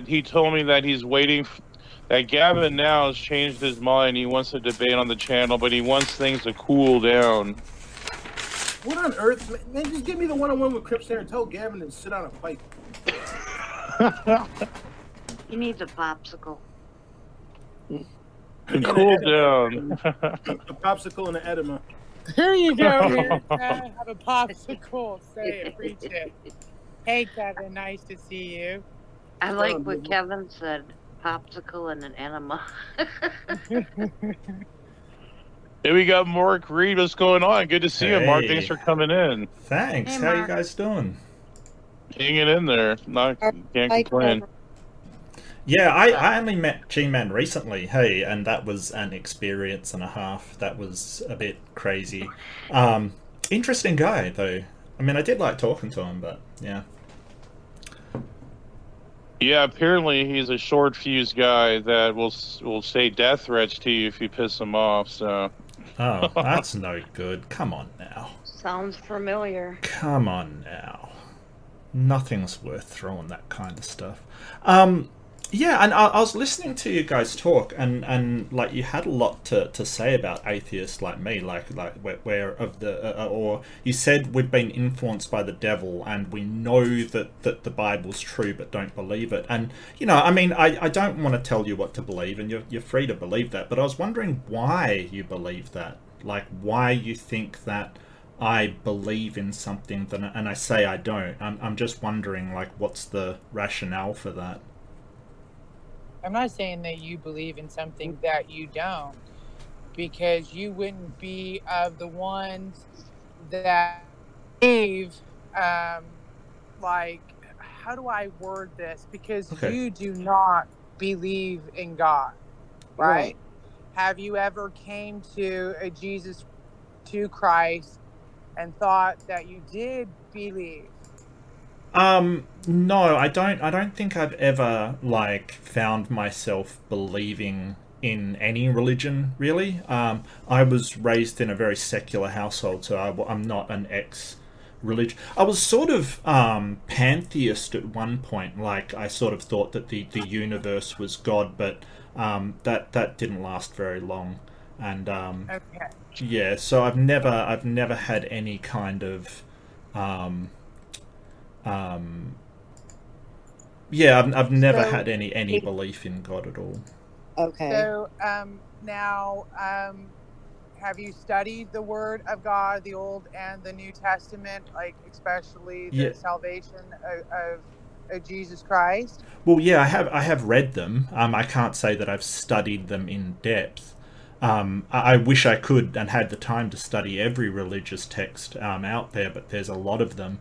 that he told me that he's waiting. F- that Gavin now has changed his mind. He wants a debate on the channel, but he wants things to cool down. What on earth, man? Just give me the one-on-one with Crips there and tell Gavin to sit on a bike. He needs a popsicle. And cool down. A popsicle and an enema. Here you go, man. Have a popsicle. Say it. Preach it. Hey, Kevin. Nice to see you. I like what Kevin said. Popsicle and an enema. Here we got Mark Reid. What's going on? Good to see you, Mark. Thanks for coming in. Thanks. Hey, How you guys doing? Hanging in there. Not can't Hi, complain. Trevor. Yeah, I, I only met G-Man recently, hey, and that was an experience and a half. That was a bit crazy. Um, interesting guy, though. I mean, I did like talking to him, but yeah. Yeah, apparently he's a short fuse guy that will will say death threats to you if you piss him off. So Oh, that's no good. Come on now. Sounds familiar. Come on now. Nothing's worth throwing that kind of stuff. Um, yeah, and I, I was listening to you guys talk, and, and like you had a lot to, to say about atheists like me, like like where, where of the uh, or you said we've been influenced by the devil, and we know that that the Bible's true, but don't believe it. And you know, I mean, I, I don't want to tell you what to believe, and you're you're free to believe that, but I was wondering why you believe that, like why you think that. I believe in something that, and I say I don't. I'm, I'm just wondering, like, what's the rationale for that? I'm not saying that you believe in something that you don't, because you wouldn't be of the ones that believe, um, like, how do I word this? Because Okay. you do not believe in God, right? Have you ever came to a Jesus, to Christ, and thought that you did believe? Um, no, I don't. I don't think I've ever like found myself believing in any religion. Really, um, I was raised in a very secular household, so I, am not an ex. Religion. I was sort of um, pantheist at one point. Like I sort of thought that the, the universe was God, but um, that that didn't last very long. And um, Okay. yeah, so I've never I've never had any kind of um um yeah, I've, I've never So- had any any belief in God at all. Okay. So um, now, um, have you studied the Word of God, the Old and the New Testament, like especially the Yeah. salvation of, of, of Jesus Christ? Well, yeah, I have I have read them. Um, I can't say that I've studied them in depth. Um, I, I wish I could and had the time to study every religious text um, out there, but there's a lot of them.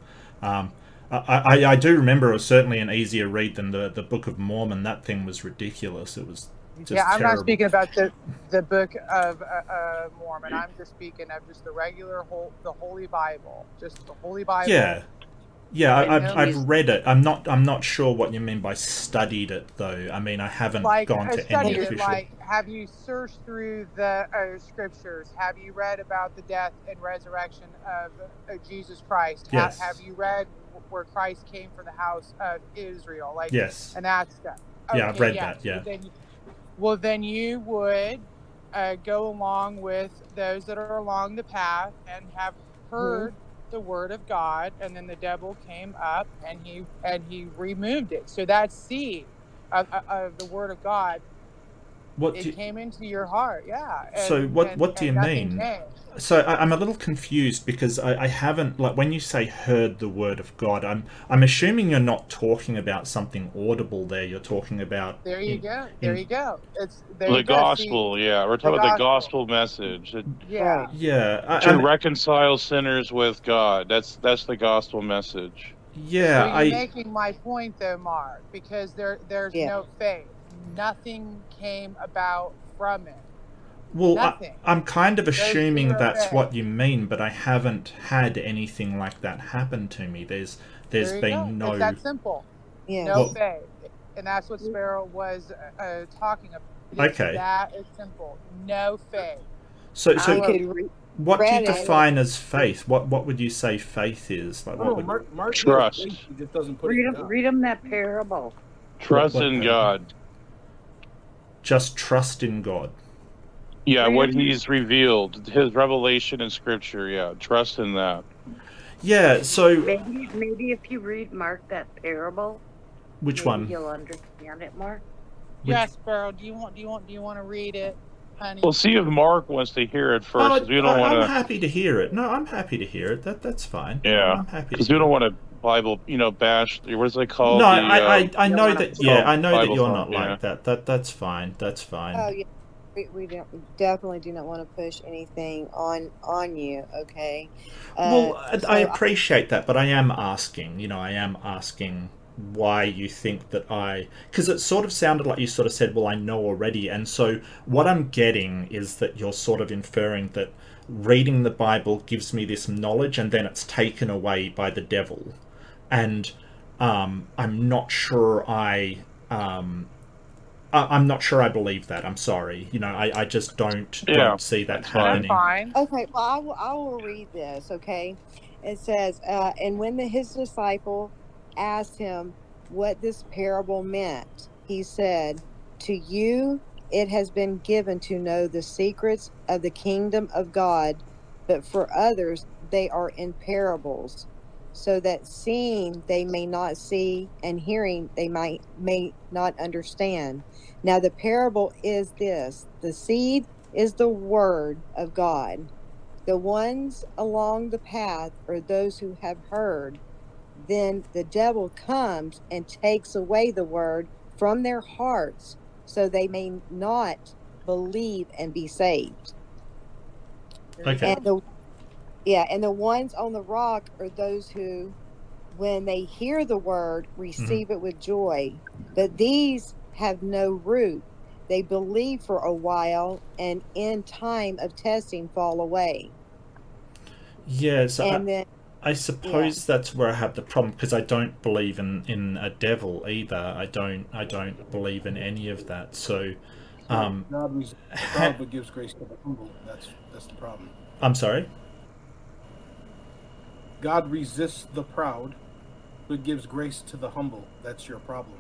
I, I, I do remember it was certainly an easier read than the, the Book of Mormon. That thing was ridiculous. It was just yeah, I'm terrible. not speaking about the the Book of uh, uh, Mormon. I'm just speaking of just the regular whole the Holy Bible, just the Holy Bible. Yeah, yeah, I I, I've, know I've read it. I'm not I'm not sure what you mean by studied it though. I mean, I haven't like gone to studied any it, official. like have you searched through the uh, scriptures have you read about the death and resurrection of uh, jesus christ Ha- Yes. have you read where christ came for the house of israel like Yes. and that stuff Yeah, I've read yes. that, yeah. well then, well, then you would uh, go along with those that are along the path and have heard the word of god and then the devil came up and he and he removed it so that seed of- of the word of god What it do, came into your heart yeah and- So what- and- what do you mean? changed. so I, I'm a little confused because I, I haven't like when you say heard the word of God, I'm I'm assuming you're not talking about something audible there. You're talking about there you in- go there in- you go it's there the you go. See, gospel, yeah, we're talking the about the gospel. gospel message to, yeah Yeah, I, to I'm- reconcile sinners with God. That's that's the gospel message. yeah, so you're I making my point though mark because there there's Yeah. no faith nothing came about from it well, I, nothing. I'm kind of There's assuming that's faith. what you mean, but I haven't had anything like that happen to me. There's there's there you been go. no it's that simple yeah. no Well- faith and that's what sparrow was uh, uh, talking about It's Okay. that is simple no faith so so re- what do you read it. define as faith? What what would you say faith is? Like what Oh, would Mark, Mark Trust. Just doesn't put Read it him, read him that parable. Trust What- what- in God. Just trust in God. Yeah, what He's revealed, His revelation in Scripture. Yeah, trust in that. Yeah. So Maybe, maybe if you read Mark that parable, which maybe one? you'll understand it more. Which- Yes, Sparrow. Do you want? Do you want? Do you want to read it, honey? We'll see if Mark wants to hear it first. Oh, 'cause we don't I, want I'm to. happy to hear it. No, I'm happy to hear it. That that's fine. Yeah, I'm happy. Because To we don't want to Bible, you know, bash. What is it called? No, The, I, uh, I, I know that. Yeah, I know that you're thump, not yeah. like that. That that's fine. That's fine. Oh yeah, we, we don't we definitely do not want to push anything on on you. Okay. well, Uh, I, so I appreciate that, but I am asking. You know, I am asking why you think that I because it sort of sounded like you sort of said, "Well, I know already," and so what I'm getting is that you're sort of inferring that reading the Bible gives me this knowledge, and then it's taken away by the devil, and um, I'm not sure I. Um, I- I'm not sure I believe that. I'm sorry. You know, I, I just don't Yeah, don't see that that's fine. I'm happening. fine. Okay, well, I will, I will read this, okay? It says, uh, And when the, his disciple asked him what this parable meant, he said, To you it has been given to know the secrets of the kingdom of God, but for others they are in parables, so that seeing they may not see, and hearing they might may not understand. Now the parable is this the seed is the word of God. The ones along the path are those who have heard. Then the devil comes and takes away the word from their hearts so they may not believe and be saved. Okay. And the yeah, and the ones on the rock are those who when they hear the word receive it with joy. But these have no root. They believe for a while and in time of testing fall away. Yeah, so I, then I suppose that's where I have the problem because I don't believe in, in a devil either. I don't I don't believe in any of that. So, um, God resists the proud but gives grace to the humble. That's that's the problem. I'm sorry. God resists the proud, but gives grace to the humble. That's your problem.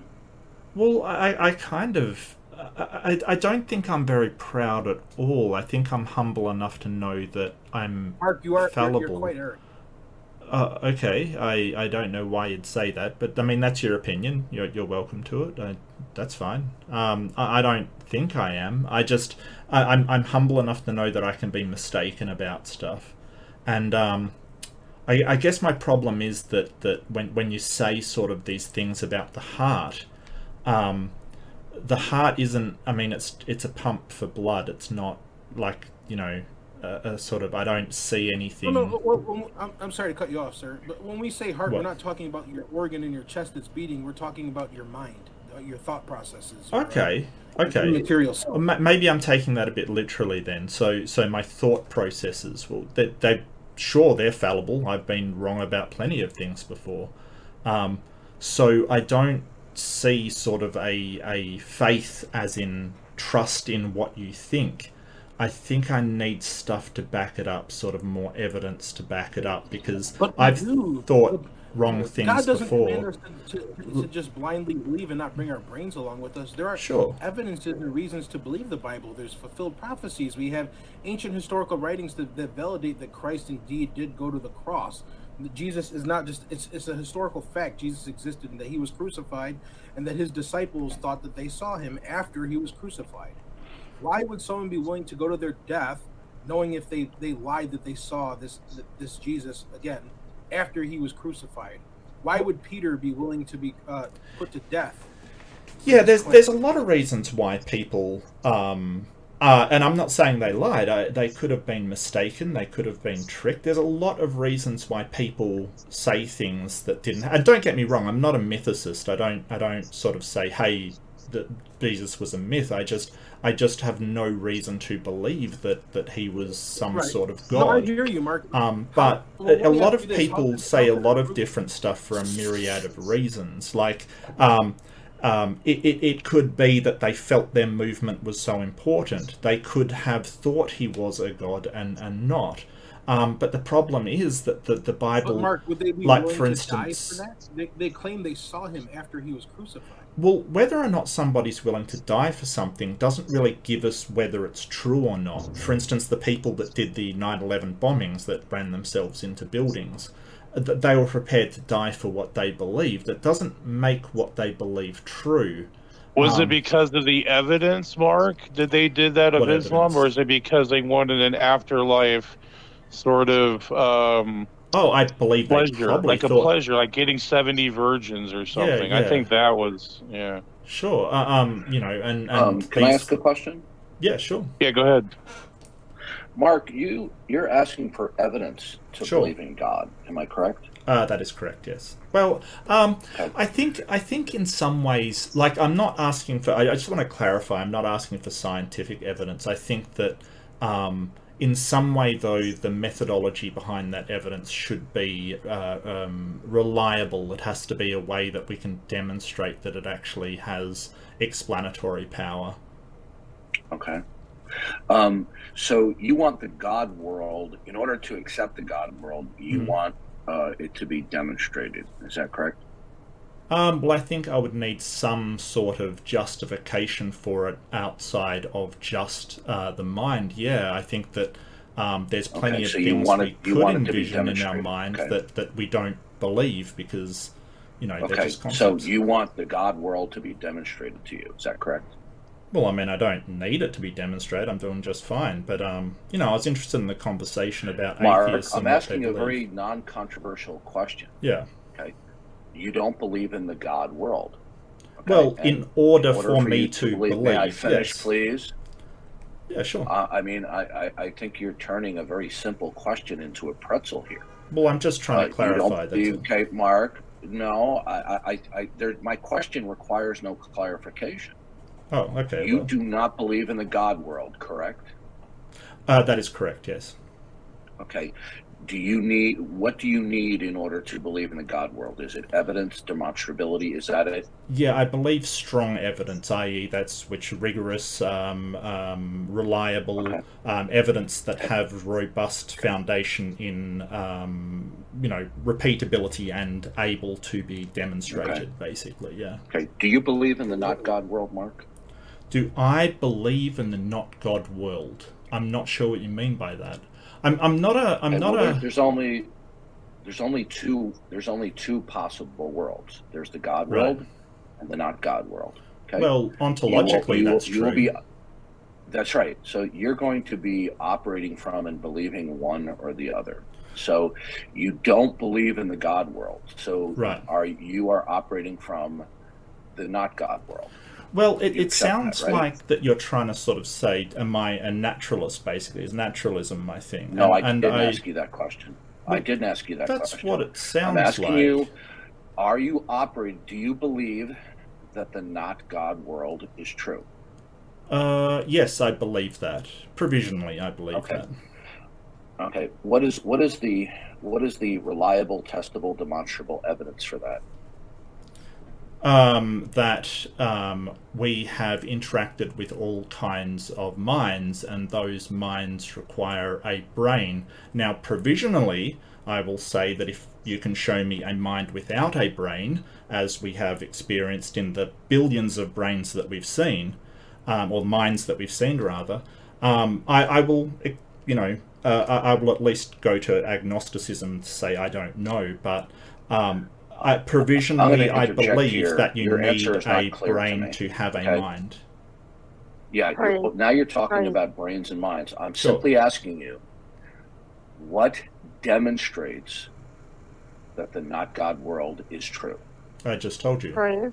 Well, I, I kind of I, I, don't think I'm very proud at all. I think I'm humble enough to know that I'm Mark, you are you're, fallible. you're quite arrogant. Uh, okay, I, I don't know why you'd say that, but I mean that's your opinion. You're, you're welcome to it. I, that's fine. Um, I, I don't think I am. I just I, I'm I'm humble enough to know that I can be mistaken about stuff, and um, I, I guess my problem is that that when when you say sort of these things about the heart, um, the heart isn't. I mean, it's it's a pump for blood. It's not like you know. A, a sort of, I don't see anything. No, no, well, well, I'm, I'm sorry to cut you off, sir. But when we say heart, What? we're not talking about your organ in your chest that's beating. We're talking about your mind, uh, your thought processes. Okay, your okay. Material. Maybe I'm taking that a bit literally then. So, so my thought processes, well, they, they sure they're fallible. I've been wrong about plenty of things before. Um, so I don't see sort of a a faith as in trust in what you think. I think I need stuff to back it up, sort of more evidence to back it up, because But I've thought wrong things God doesn't before. command us to, to, to just blindly believe and not bring our brains along with us. There are Sure. evidences and reasons to believe the Bible. There's fulfilled prophecies. We have ancient historical writings that, that validate that Christ indeed did go to the cross. Jesus is not just, it's, it's a historical fact. Jesus existed and that he was crucified and that his disciples thought that they saw him after he was crucified. Why would someone be willing to go to their death knowing if they, they lied that they saw this, this Jesus again after he was crucified? Why would Peter be willing to be uh, put to death? Yeah, there's there's a lot of reasons why people um uh, and I'm not saying they lied. I, they could have been mistaken. They could have been tricked. There's a lot of reasons why people say things that didn't. And don't get me wrong. I'm not a mythicist. I don't. I don't sort of say, "Hey, that Jesus was a myth." I just. I just have no reason to believe that that he was some Right. sort of god. No, I hear you, Mark. Um, but Well, a, a lot of. People say a lot of different stuff for a myriad of reasons. Like, um, um, it, it, it could be that they felt their movement was so important. They could have thought he was a god and, and not. Um, but the problem is that the, the Bible. But Mark, would they be like, for to instance- die for that? They, they claim they saw him after he was crucified. Well, whether or not somebody's willing to die for something doesn't really give us whether it's true or not. For instance, the people that did the 9 11 bombings that ran themselves into buildings, th- they were prepared to die for what they believed. That doesn't make what they believe true. Was Um, it because of the evidence, Mark? Did they did that of Islam, evidence? or is it because they wanted an afterlife sort of um, Oh, I believe pleasure, probably like a thought. pleasure, like getting seventy virgins or something? I yeah. think that was yeah. Sure. Uh, um, you know, and, and Um, can I ask a question? Yeah, sure. Yeah, go ahead. Mark, you you're asking for evidence to Sure. believe in God. Am I correct? Uh, that is correct. Yes. Well, um, I think I think in some ways, like I'm not asking for. I, I just want to clarify. I'm not asking for scientific evidence. I think that um, in some way, though, the methodology behind that evidence should be uh, um, reliable. It has to be a way that we can demonstrate that it actually has explanatory power. Okay. Um, so you want the God world, in order to accept the God world, you Mhm. want uh, it to be demonstrated. Is that correct? Um, well, I think I would need some sort of justification for it outside of just uh, the mind. Yeah, I think that um, there's plenty Okay, of so things want we could want it to be envision in our mind Okay. that, that we don't believe because, you know, they're Okay. just So you want the God world to be demonstrated to you. Is that correct? Well, I mean, I don't need it to be demonstrated. I'm doing just fine. But, um, you know, I was interested in the conversation about Mark, atheists I'm asking a very non-controversial question. Yeah. You don't believe in the God world. okay? Well, in order, order for me to believe, believe, may I finish, yes. please? Yeah, sure. Uh, I mean, I, I, I think you're turning a very simple question into a pretzel here. well, I'm just trying Uh, to you clarify don't that. believe- okay, Mark. No, I, I, I, I there, my question requires no clarification. Oh, okay. You well, do not believe in the God world, correct? uh, that is correct, yes. Okay. Do you need what do you need in order to believe in the God world? Is it evidence, demonstrability? Is that it? Yeah, I believe strong evidence, i.e., that's which rigorous, um, um, reliable Okay. um, evidence that have robust foundation in, um, you know, repeatability and able to be demonstrated. Okay. Basically, yeah. Okay. Do you believe in the not God world, Mark? Do I believe in the not God world? I'm not sure what you mean by that. I'm, I'm not a. I'm Okay, not well, a. There's only there's only two there's only two possible worlds. There's the God Right. world and the not God world. Okay. Well, You will- ontologically, you will- that's you true. will be- that's right. So you're going to be operating from and believing one or the other. So you don't believe in the God world. So Right. are you are operating from the not God world? Well, it, it sounds that, right? like that you're trying to sort of say, "Am I a naturalist?" Basically, is naturalism my thing? No, and, I and didn't I, ask you that question. I didn't ask you that That's question. what it sounds like. I'm asking like. you, are you operating? Do you believe that the not God world is true? Uh, yes, I believe that. Provisionally, I believe Okay. that. Okay. What is what is the what is the reliable, testable, demonstrable evidence for that? Um, that um, we have interacted with all kinds of minds, and those minds require a brain. Now, provisionally, I will say that if you can show me a mind without a brain, as we have experienced in the billions of brains that we've seen, um, or minds that we've seen rather, um, I, I will, eh, you know, uh, I, I will at least go to agnosticism to say I don't know, but um, I, provisionally I believe here. that you Your need answer is not a clear to brain to, have a Okay. mind. Yeah. Right. you're- Now you're talking Right. about brains and minds. I'm Sure. simply asking you, what demonstrates that the not God world is true? I just told you. Right.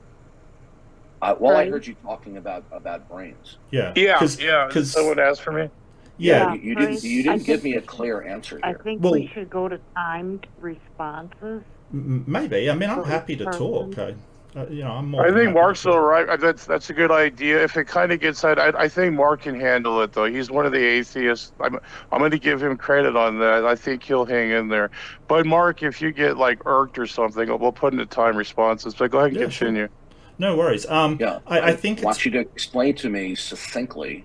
Uh, well, I heard you talking about about brains. Yeah. Yeah. Yeah. Because Someone asked for me. yeah. Yeah. You, you didn't. You didn't give me a clear answer I think Well- we should go to timed responses. M- maybe. I mean, I'm happy to talk. I, uh, you know, I'm more I think Mark's all right. That's that's a good idea. If it kind of gets that, I, I think Mark can handle it though. He's one of the atheists. I'm I'm going to give him credit on that. I think he'll hang in there. But Mark, if you get like irked or something, we'll put in the time responses. But go ahead and Yeah, sure. continue. No worries. Um, Yeah, I, I think want it's you to explain to me succinctly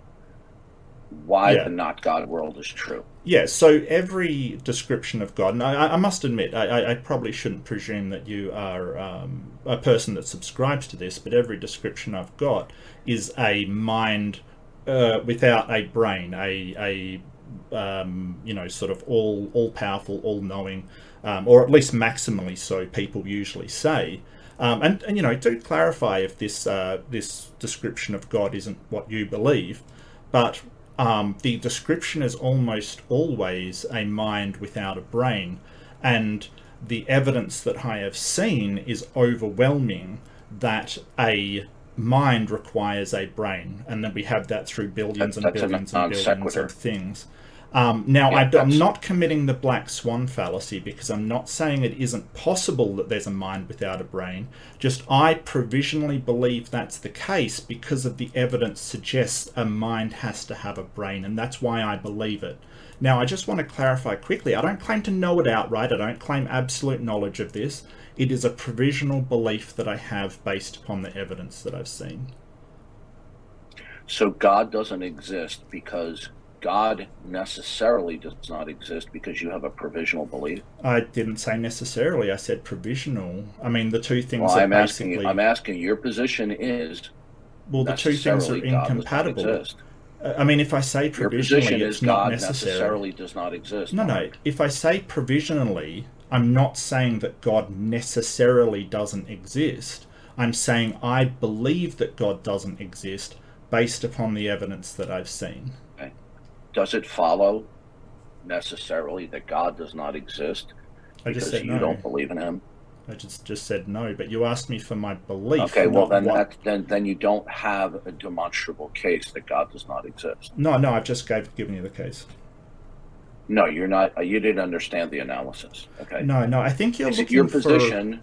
why Yeah. the not God world is true. Yeah, so every description of God, and I, I must admit, I, I- probably shouldn't presume that you are um, a person that subscribes to this, but every description I've got is a mind uh, without a brain, a, a um, you know, sort of all all powerful, all knowing, um, or at least maximally so. People usually say, um, and and you know, do clarify if this uh, this description of God isn't what you believe, but um, the description is almost always a mind without a brain, and the evidence that I have seen is overwhelming that a mind requires a brain, and that we have that through billions and That- that's a billions and billions of things. Um, now, Yeah, I, am not committing the black swan fallacy because I'm not saying it isn't possible that there's a mind without a brain. Just I provisionally believe that's the case because of the evidence suggests a mind has to have a brain, and that's why I believe it. Now, I just want to clarify quickly I don't claim to know it outright, I don't claim absolute knowledge of this. It is a provisional belief that I have based upon the evidence that I've seen. So God doesn't exist because God necessarily does not exist because you have a provisional belief. I didn't say necessarily, I said provisional. I mean, the two things Well, are I'm asking basically. you. I'm asking your position is well, the two things are necessarily God does not incompatible. Uh, I mean, if I say Your provisionally, position it's is not God necessary. necessarily does not exist. No, no. If I say provisionally, I'm not saying that God necessarily doesn't exist. I'm saying I believe that God doesn't exist based upon the evidence that I've seen. Does it follow necessarily that God does not exist I just said you no. don't believe in Him? I just just said no. But you asked me for my belief. Okay, well then what- that then then you don't have a demonstrable case that God does not exist. No, no. I've just gave given you the case. No, you're not. You didn't understand the analysis. Okay. No, no. I think you're Is it your position?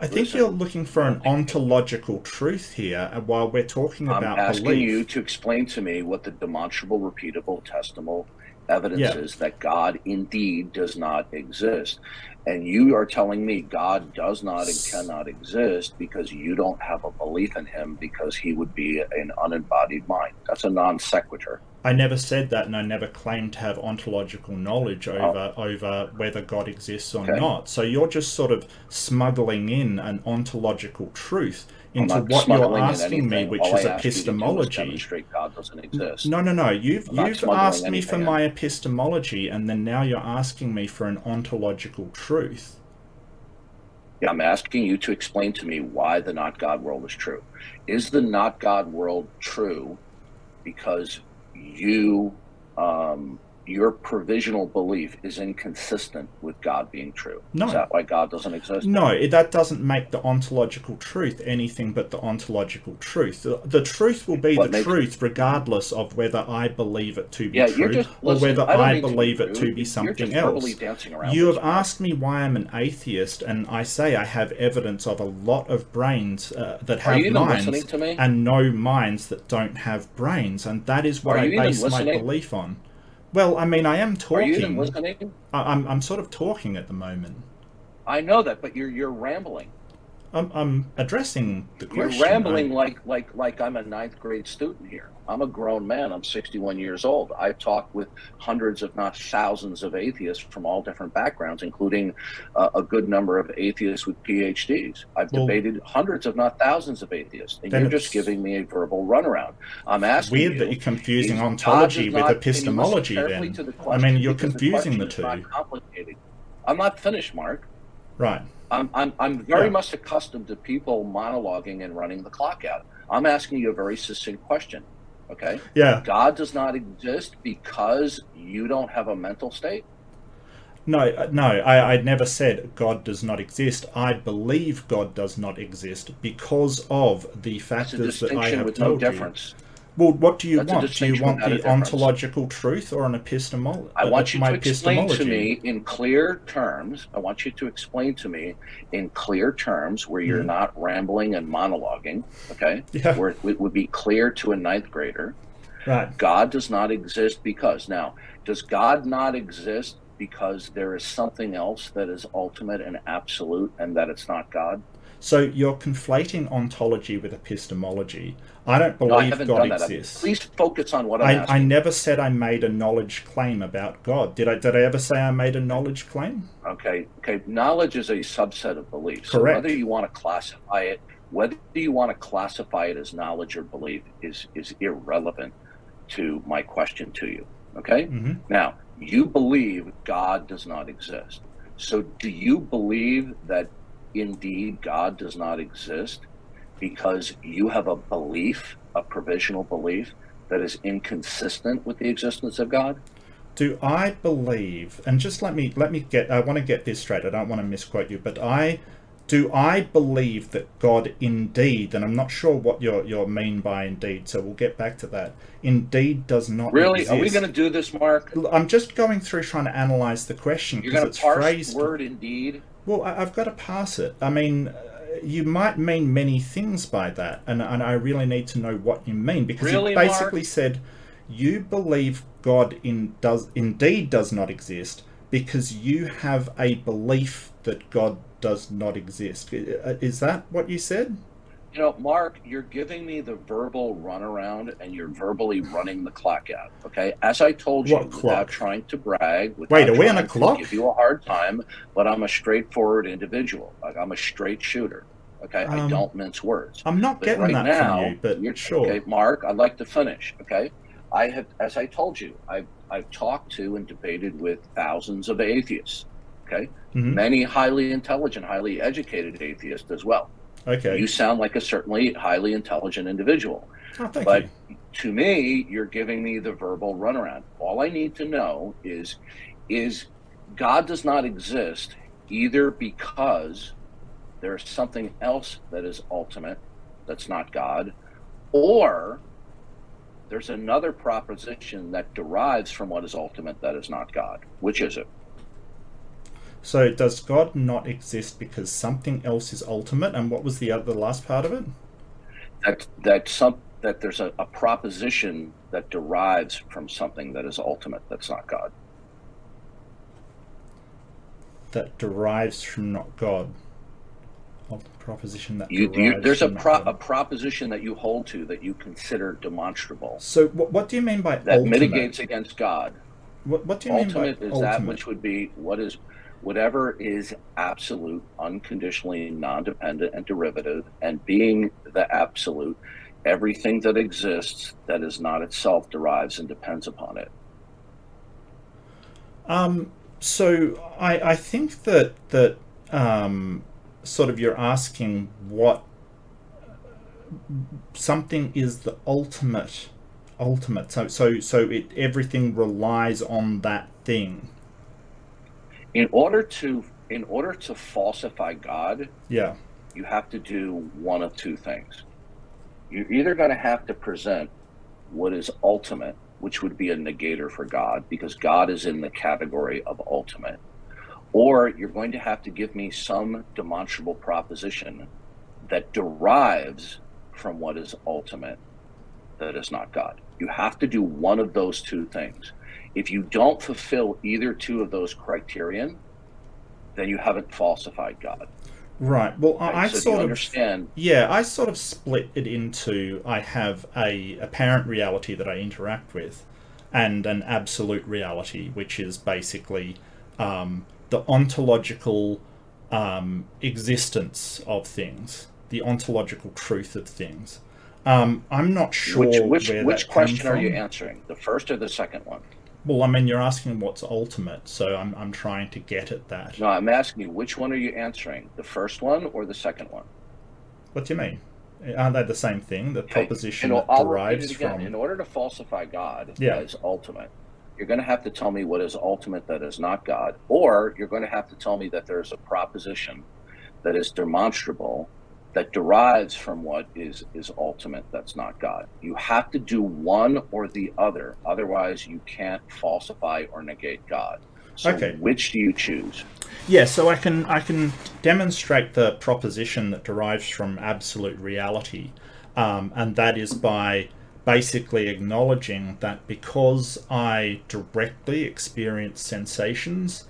I think Listen. you're looking for an ontological truth here, while we're talking about. I'm about asking belief. you to explain to me what the demonstrable, repeatable, testable evidence Yeah. is that God indeed does not exist. And you are telling me God does not and cannot exist because you don't have a belief in him because he would be an unembodied mind. That's a non sequitur. I never said that, and I never claimed to have ontological knowledge Oh. over over whether God exists or Okay. not. So you're just sort of smuggling in an ontological truth into what you're asking me, which All is I asked you to do was epistemology. demonstrate God doesn't exist. No, no, no. You've you've asked me for my epistemology, and then now you're asking me for an ontological truth. Yeah, I'm asking you to explain to me why the not God world is true. Is the not God world true because you, um, your provisional belief is inconsistent with God being true? No. Is that why God doesn't exist? No, it, that doesn't make the ontological truth anything but the ontological truth. The, the truth will be What the truth regardless of whether I believe it to be Yeah, true or whether I, I, mean to believe it to be something else. You have asked me why I'm an atheist, and I say I have evidence of a lot of brains uh, that have minds and no minds that don't have brains, and that is what I base my belief on. Well, I mean, I am talking. Are you even listening? I- I'm, I'm sort of talking at the moment. I know that, but you're you're rambling. I'm, I'm addressing the question. You're rambling I- like like like I'm a ninth grade student here. I'm a grown man. I'm 61 years old. I've talked with hundreds, if not thousands, of atheists from all different backgrounds, including uh, a good number of atheists with PhDs. I've Well- debated hundreds, if not thousands, of atheists, and you're just giving me a verbal runaround. I'm asking weird you. that you're confusing ontology with not- can you listen epistemology then. the I mean, you're confusing the two. I'm not finished, Mark. Right. I'm, I'm, I'm very Yeah. much accustomed to people monologuing and running the clock out. I'm asking you a very succinct question. Okay. Yeah. God does not exist because you don't have a mental state. No, uh, no, I, I never said God does not exist. I believe God does not exist because of the factors that I have with no told you. Well, what do you That's want? Do you want the ontological truth or an epistemology? I want you my to explain to me in clear terms. I want you to explain to me in clear terms where you're Mhm. not rambling and monologuing. Okay. Yeah. Where it would be clear to a ninth grader. Right. God does not exist because now, does God not exist because there is something else that is ultimate and absolute and that it's not God? So you're conflating ontology with epistemology. I don't No, I believe God exists. Please focus on what I'm I. I never said I made a knowledge claim about God. Did I? Did I ever say I made a knowledge claim? Okay, okay. Knowledge is a subset of belief. So Correct. whether you want to classify it, whether you want to classify it as knowledge or belief, is is irrelevant to my question to you. Okay. hmm Now you believe God does not exist. So do you believe that indeed God does not exist because you have a belief, a provisional belief that is inconsistent with the existence of God? Do I believe? And just let me let me get. I want to get this straight. I don't want to misquote you, but I do. I believe that God indeed, and I'm not sure what you're you mean by indeed. So we'll get back to that. Indeed does not Really? exist. Are we going to do this, Mark? I'm just going through trying to analyze the question because it's parse phrased. the word indeed? Well, I've got to pass it. I mean, uh, you might mean many things by that, and, and I really need to know what you mean because Really, you basically Mark? said you believe God in does indeed does not exist because you have a belief that God does not exist. Is that what you said? You know, Mark, you're giving me the verbal runaround and you're verbally running the clock out. Okay. As I told you, What without clock? trying to brag, without Wait, are we on a clock? Give you a hard time, but I'm a straightforward individual. Like I'm a straight shooter. Okay. I Um, don't mince words. I'm not But getting right that now, from you, but you're, sure. Okay, Mark, I'd like to finish. Okay, I have, as I told you, I've I've talked to and debated with thousands of atheists. Okay, Mhm. many highly intelligent, highly educated atheists as well. Okay. You sound like a certainly highly intelligent individual. oh, thank but you. to me, you're giving me the verbal runaround. All I need to know is is God does not exist either because there's something else that is ultimate that's not God, or there's another proposition that derives from what is ultimate that is not God. Which is it? So does God not exist because something else is ultimate? And what was the other the last part of it? That that some that there's a, a proposition that derives from something that is ultimate that's not God. that derives from not God. Of the proposition that You, you, there's a pro, a proposition that you hold to that you consider demonstrable So what, what do you mean by that ultimate? mitigates against God. What, what do you mean ultimate by is ultimate? that which would be what is whatever is absolute, unconditionally non-dependent and derivative, and being the absolute, everything that exists that is not itself derives and depends upon it. Um, so I, I think that that um, sort of you're asking what something is the ultimate ultimate. So so so it everything relies on that thing. In order to in order to falsify God, Yeah. you have to do one of two things. You're either going to have to present what is ultimate, which would be a negator for God, because God is in the category of ultimate, or you're going to have to give me some demonstrable proposition that derives from what is ultimate that is not God. You have to do one of those two things. If you don't fulfill either two of those criterion, then you haven't falsified God. Right. Well, I, Right? I so sort of understand Yeah, I sort of split it into I have a apparent reality that I interact with, and an absolute reality, which is basically um, the ontological um, existence of things, the ontological truth of things. Um, I'm not sure which which which question are you answering? The first or the second one? Well, I mean, you're asking what's ultimate, so I'm I'm trying to get at that. No, I'm asking you which one are you answering? The first one or the second one? What do you mean? Aren't they the same thing? The proposition that derives from. In order to falsify God Yeah. as ultimate, you're going to have to tell me what is ultimate that is not God, or you're going to have to tell me that there's a proposition that is demonstrable that derives from what is is ultimate that's not God. You have to do one or the other, otherwise you can't falsify or negate God. So Okay. which do you choose? Yeah, so I can I can demonstrate the proposition that derives from absolute reality, um, and that is by basically acknowledging that because I directly experience sensations,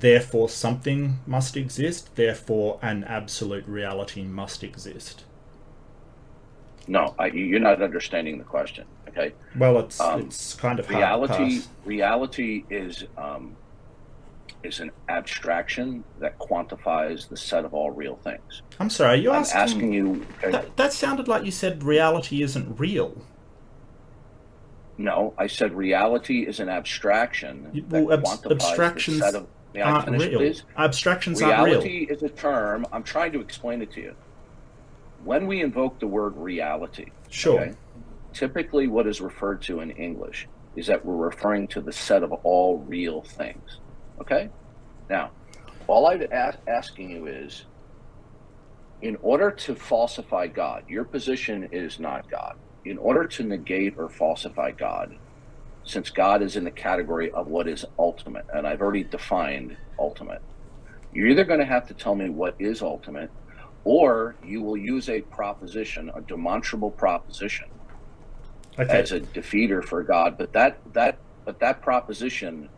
therefore something must exist, therefore an absolute reality must exist. No, I, you're not understanding the question. Okay. Well, it's Um, it's kind of reality reality is um, is an abstraction that quantifies the set of all real things. I'm sorry, are you I'm asking? asking you. okay, That, that sounded like you said reality isn't real. no, I said reality is an abstraction well, quantifies abstractions the set of. May I Aren't finish, real. please? Abstractions aren't real. Reality is a term. I'm trying to explain it to you. When we invoke the word reality, Sure. okay, typically what is referred to in English is that we're referring to the set of all real things. Okay? Now, all I'm asking you is in order to falsify God, your position is not God. In order to negate or falsify God, since God is in the category of what is ultimate, and I've already defined ultimate, you're either going to have to tell me what is ultimate, or you will use a proposition, a demonstrable proposition, Okay. as a defeater for God. But that that but that proposition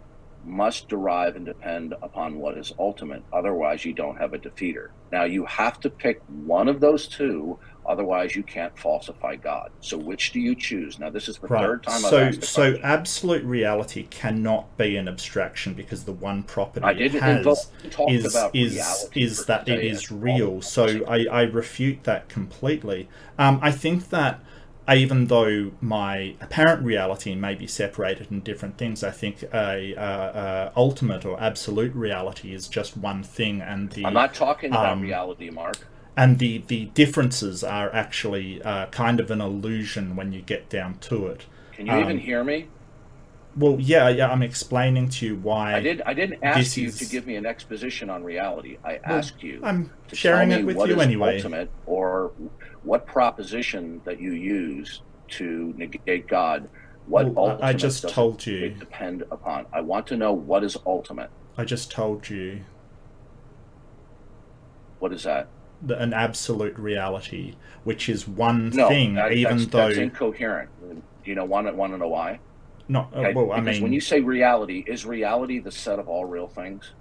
must derive and depend upon what is ultimate. Otherwise, you don't have a defeater. Now you have to pick one of those two. Otherwise, you can't falsify God. So, which do you choose? Now, this is the Right. third time So, I've asked the so question. absolute reality cannot be an abstraction because the one property I it didn't has invoke, is is is that it is real. So I, I refute that completely. Um, I think that even though my apparent reality may be separated in different things, I think a, uh uh ultimate or absolute reality is just one thing, and the I'm not talking about um, reality, Mark. And the the differences are actually uh, kind of an illusion when you get down to it. Can you even um, hear me? Well, yeah, yeah. I'm explaining to you why I did. I didn't ask you is- to give me an exposition on reality. I Well, asked you I'm to sharing tell it me with what you is anyway. ultimate or what proposition that you use to negate God. What Well, I- just does it- told you. depend upon. I want to know what is ultimate. I just told you What is that? An absolute reality, which is one No, thing, that- even that's, though that's incoherent. Do you know want to want to know why? not. uh, Okay, well, I because mean, when you say reality, is reality the set of all real things?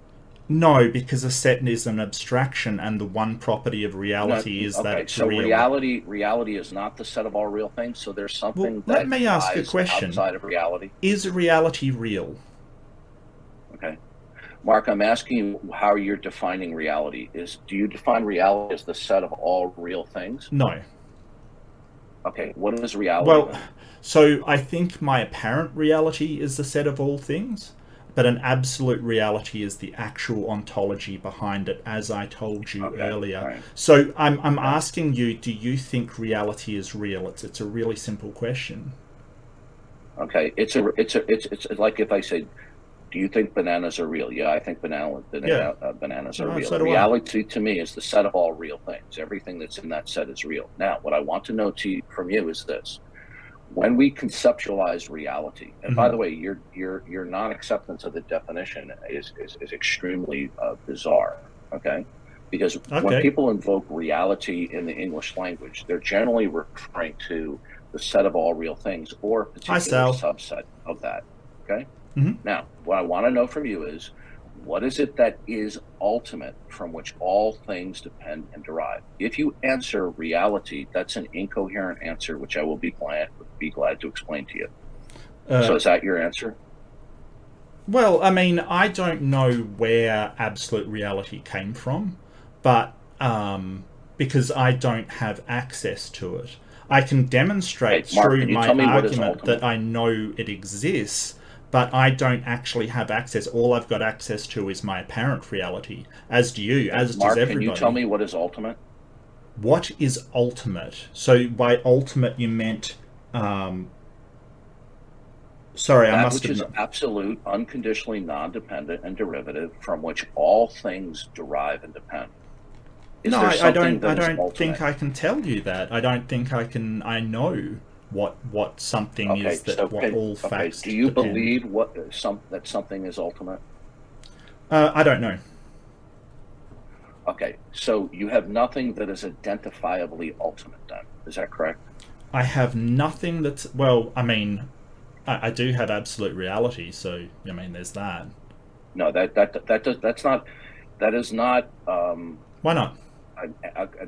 no, because a set is an abstraction, and the one property of reality No, is okay, that it's so real. reality reality is not the set of all real things. So there's something let that me ask a question. outside of reality. Is reality real? Mark, I'm asking you how you're defining reality. Is do you define reality as the set of all real things? No. Okay, what is reality? Well, then? so I think my apparent reality is the set of all things, but an absolute reality is the actual ontology behind it, as I told you Okay, earlier. alright. So I'm I'm asking you, do you think reality is real? It's it's a really simple question. okay, it's a it's a it's it's like if I say, do you think bananas are real? Yeah, I think banana, banana uh, bananas are real. so reality to me is the set of all real things. Everything that's in that set is real. Now, what I want to know to you, from you is this: when we conceptualize reality, and by Mhm. the way, your your your non-acceptance of the definition is is, is extremely uh, bizarre. Okay, because when people invoke reality in the English language, they're generally referring to the set of all real things or a particular subset of that. Okay. Mhm. Now, what I want to know from you is, what is it that is ultimate from which all things depend and derive? If you answer reality, that's an incoherent answer, which I will be glad be glad to explain to you. Uh, so, is that your answer? Well, I mean, I don't know where absolute reality came from, but um, because I don't have access to it, I can demonstrate Hey, Mark, through my tell me what is argument that I know it exists, but I don't actually have access. All I've got access to is my apparent reality, as do you, as Mark, does can you tell me what is ultimate? what is ultimate? So by ultimate, you meant. Um, sorry, I that must which have. is not- absolute, unconditionally non-dependent and derivative, from which all things derive and depend. Is no, I, I don't. I don't think I can tell you that. I don't think I can. I know what what something Okay, is that so what can- all okay, facts. do you depend. believe what some that something is ultimate? Uh, I don't know. Okay, so you have nothing that is identifiably ultimate. Then is that correct? I have nothing that's well. I mean, I, I do have absolute reality, so I mean, there's that. No, that that that does, that's not that is not um, Why not?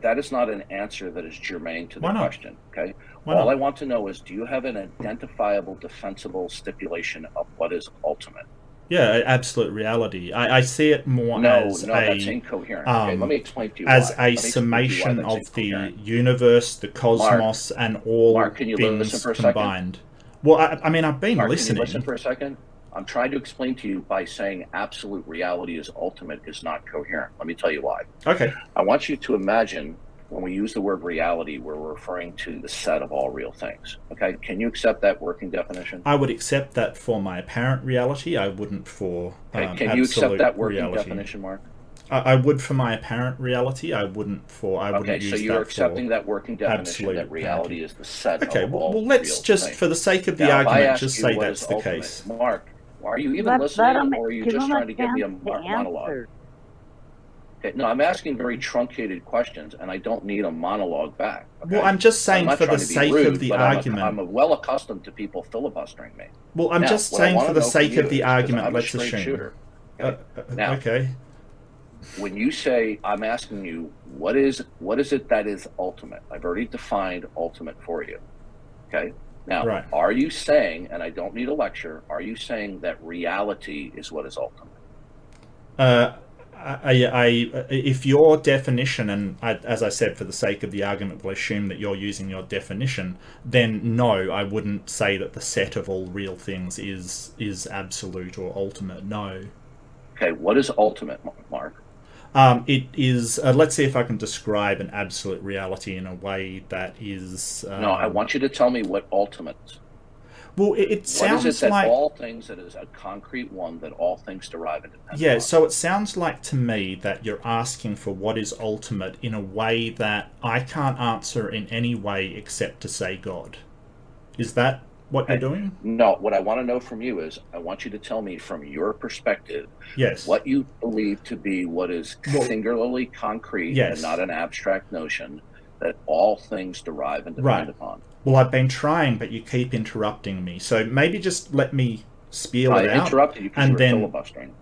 that is not an answer that is germane to the question. Okay. Why All? I want to know is, do you have an identifiable, defensible stipulation of what is ultimate? Yeah, absolute reality. I, I see it more No, as no, a that's incoherent. okay, um, let me explain to you as why. A me explain to you why summation of the universe, the cosmos, and all Mark, can you listen things for a second? combined. Well, I, I mean, I've been Mark, can listening. you listen for a second? I'm trying to explain to you by saying absolute reality is ultimate is not coherent. Let me tell you why. Okay, I want you to imagine when we use the word reality, we're referring to the set of all real things. Okay, can you accept that working definition? I would accept that for my apparent reality. I wouldn't for Okay, um, can you accept absolute that working reality. definition, Mark? I, I would for my apparent reality. I wouldn't for. I wouldn't Okay, use so you're that accepting for. that working definition absolute that reality is the set Okay, of well, all well let's real just, things. for the sake of the Now, argument, just say that's the ultimate, case. Mark, are you even Let, listening, let him, or are you give just trying to give me a chance mo- monologue? No, I'm asking very truncated questions, and I don't need a monologue back. okay? Well, I'm just saying not for the trying to be sake rude, of the but I'm argument. I'm, well accustomed to people filibustering me. well, I'm Now, just saying for the sake of the argument, I'm let's assume. shooter. Uh, Okay? uh, Now- okay. when you say I'm asking you what is what is it that is ultimate? I've already defined ultimate for you. Okay. Now, Right. are you saying, and I don't need a lecture, are you saying that reality is what is ultimate? Uh, I, I, if your definition, and I, as I said, for the sake of the argument, we'll assume that you're using your definition, then no, I wouldn't say that the set of all real things is is absolute or ultimate. No. Okay, what is ultimate, Mark? Um, it is. Uh, let's see if I can describe an absolute reality in a way that is. Um, no, I want you to tell me what ultimate. Well, it, it sounds it that like. all things that is a concrete one that all things derive and depend Yeah, upon? so it sounds like to me that you're asking for what is ultimate in a way that I can't answer in any way except to say God. Is that what you're doing? No, what I want to know from you is I want you to tell me from your perspective Yes. what you believe to be what is singularly concrete Yes. and not an abstract notion that all things derive and depend Right. upon. Well, I've been trying, but you keep interrupting me. So maybe just let me spiel I it out. interrupted you because and you were then- filibustering.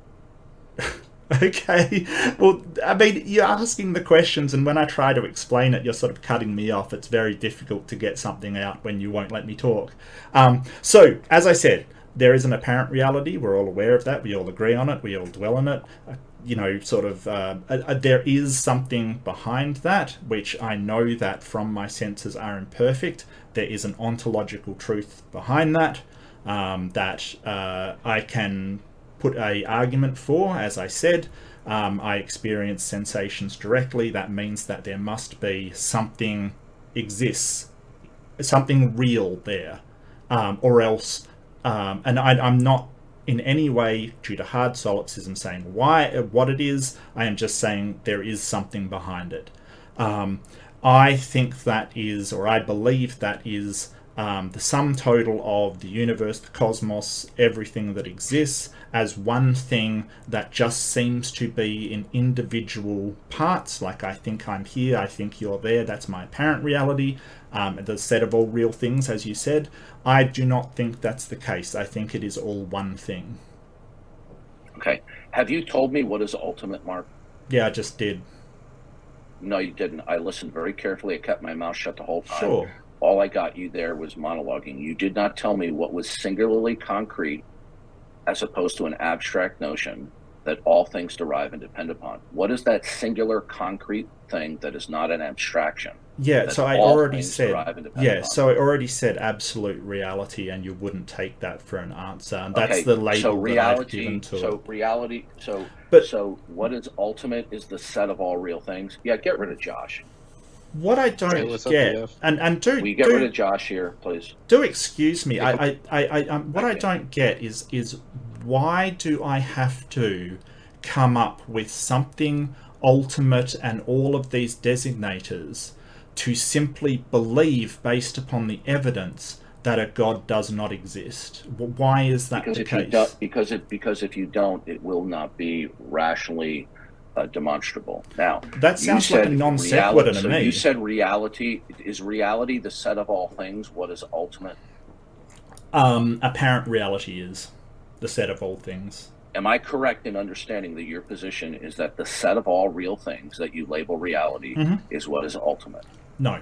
Okay. Well, I mean, you're asking the questions, and when I try to explain it, you're sort of cutting me off. It's very difficult to get something out when you won't let me talk. Um, so, as I said, there is an apparent reality. We're all aware of that. We all agree on it. We all dwell on it. Uh, you know, sort of, uh, uh, uh, there is something behind that, which I know that from my senses are imperfect. There is an ontological truth behind that um, that uh, I can put a argument for. As I said, um, I experience sensations directly. That means that there must be something exists, something real there, um, or else. Um, and I, I'm not in any way, due to hard solipsism, saying why, what it is. I am just saying there is something behind it. Um, I think that is, or I believe that is, um, the sum total of the universe, the cosmos, everything that exists as one thing that just seems to be in individual parts. Like I think I'm here, I think you're there. That's my apparent reality. Um, the set of all real things, as you said. I do not think that's the case. I think it is all one thing. Okay. Have you told me what is ultimate, Mark? Yeah, I just did. No, you didn't. I listened very carefully. I kept my mouth shut the whole time. Sure. All I got you there was monologuing. You did not tell me what was singularly concrete as opposed to an abstract notion that all things derive and depend upon. What is that singular concrete thing that is not an abstraction? Yeah, that so I already said. derive and depend Yeah, upon? so I already said absolute reality, and you wouldn't take that for an answer. And that's okay, the label so that I've reality, given to so it. reality, so But- so what is ultimate is the set of all real things. Yeah, get rid of Josh. What I don't Hey, what's up, get, BF? and and do Will you get do, rid of Josh here, please? do excuse me. I, I, I, I um, what I don't get is is why do I have to come up with something ultimate and all of these designators to simply believe based upon the evidence that a god does not exist? Why is that because the if you case? don't, because it because if you don't, it will not be rationally uh, demonstrable. Now, That sounds like a non sequitur to so me. You said reality is reality the set of all things. What is ultimate? um, apparent reality is the set of all things. Am I correct in understanding that your position is that the set of all real things that you label reality Mhm. is what is ultimate? No,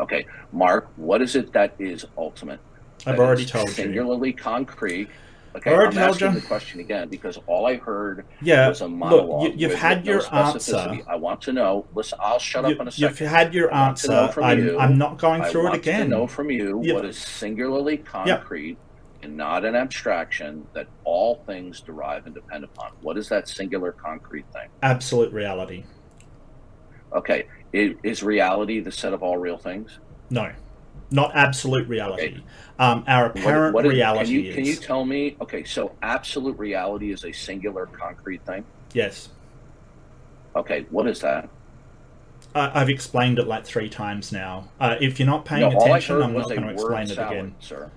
Okay, Mark, what is it that is ultimate? I've That already told you. Singularly concrete. Okay, I already I'm asking you. the question again because all I heard Yeah, was a monologue. look, you, you've with- had no your specificity. answer. I want to know. Listen, I'll shut You, up in a second. you've had your I want answer. I'm, you- I'm not going I through it want again. to know from you Yep. what is singularly concrete and not an abstraction that all things derive and depend upon. What is that singular concrete thing? Absolute reality. Okay, is reality the set of all real things? No, not absolute reality. Um, our What- apparent what is- reality can you, is Can you tell me? Okay, so absolute reality is a singular concrete thing. yes. Okay, what is that? I, I've explained it like three times now. Uh, if you're not paying no, attention, I'm not going to explain it again. sir.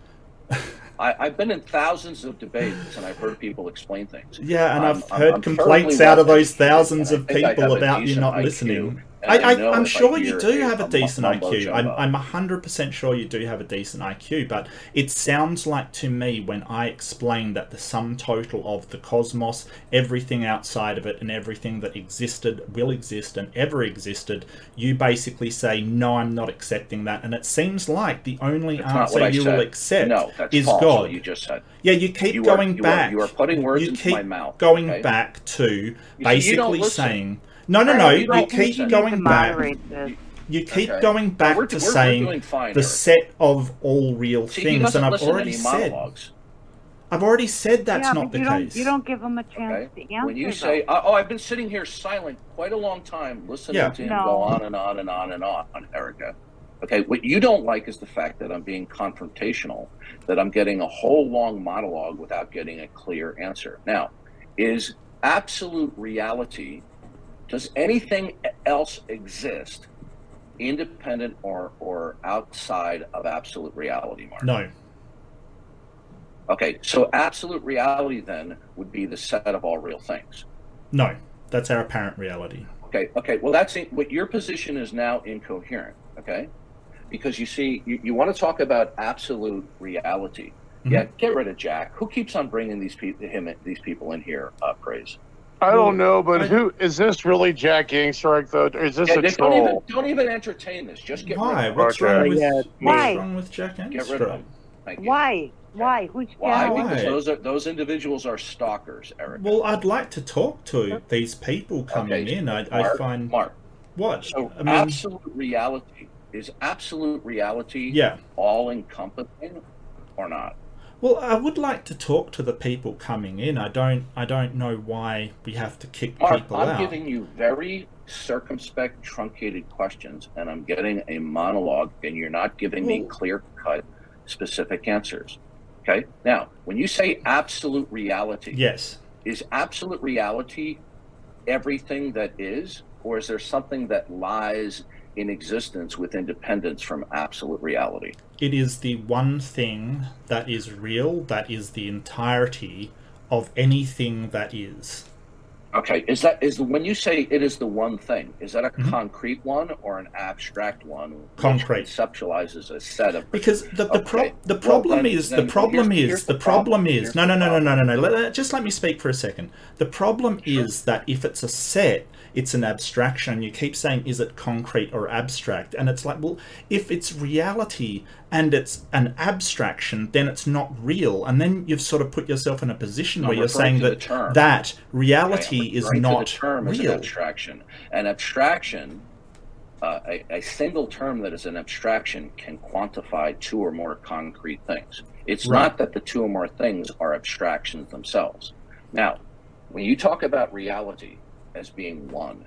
I, I've been in thousands of debates and I've heard people explain things. Yeah, and I'm- I've I'm- heard I'm complaints out of those thousands of people about you not IQ, listening. I, I, know I'm if I sure you do have a decent IQ. I'm. I'm 100% sure you do have a decent IQ, but it sounds like to me when I explain that the sum total of the cosmos, everything outside of it, and everything that existed, will exist, and ever existed, you basically say, No, I'm not accepting that. And it seems like the only That's answer you said. will accept no, is false, God. You just said. Yeah, you keep You are- going you are- back. you are putting words you into my mouth, Going okay? back to you basically listen. saying, no, no, no. you You, keep going back. You keep Okay. going back we're, to we're, we're saying fine, the Eric. set of all real See, things, and I've already said, monologues. I've already said that's yeah, not the case. you don't give them a chance Okay. to answer. When you though. say, "Oh, oh, I've been sitting here silent quite a long time, listening Yeah. to him No. go on and on and on and on," Erica. Okay, what you don't like is the fact that I'm being confrontational, that I'm getting a whole long monologue without getting a clear answer. Now, is absolute reality? Does anything else exist, independent or or outside of absolute reality, Mark? no, Okay, so absolute reality then would be the set of all real things. no, that's our apparent reality. Okay, okay. Well, that's it. What your position is now incoherent. Okay, because you see, you, you want to talk about absolute reality. Mhm. Yeah, get rid of Jack. Who keeps on bringing these people, him, these people in here? Uh, praise. I don't know, but I- who is this really Jack Gangstrike though? Or is this Yeah, a just don't even troll? don't even entertain this. Just get Why? rid of him. What's wrong with Yeah, what's wrong with Jack Get rid of him. Why? Why? Who's Why? down? Because those are those individuals are stalkers, Eric. Well, I'd like to talk to these people coming Okay, in. I, I find Mark. what So I mean. absolute reality is absolute reality yeah. all encompassing or not? Well, I would like to talk to the people coming in. I don't. I don't know why we have to kick Mark, people I'm out. giving you very circumspect, truncated questions, and I'm getting a monologue, and you're not giving me clear cut, specific answers. Okay? Now, when you say absolute reality, Yes. is absolute reality everything that is, or is there something that lies in existence with independence from absolute reality? It is the one thing that is real, that is the entirety of anything that is. Okay, is that is the when you say it is the one thing, is that a Mhm. concrete one or an abstract one? Concrete. conceptualizes a set of Because the the, pro- Okay. the Well, problem then- is the problem here's- is here's the the problem problem. is no no no no no no no let- just let me speak for a second. The problem Sure. is that if it's a set, it's an abstraction. You keep saying is it concrete or abstract, and it's like well, if it's reality and it's an abstraction, then it's not real, and then you've sort of put yourself in a position where you're saying that that reality is not term as an real. abstraction. An abstraction, uh, a, a single term that is an abstraction can quantify two or more concrete things. It's Right. not that the two or more things are abstractions themselves. Now, when you talk about reality as being one,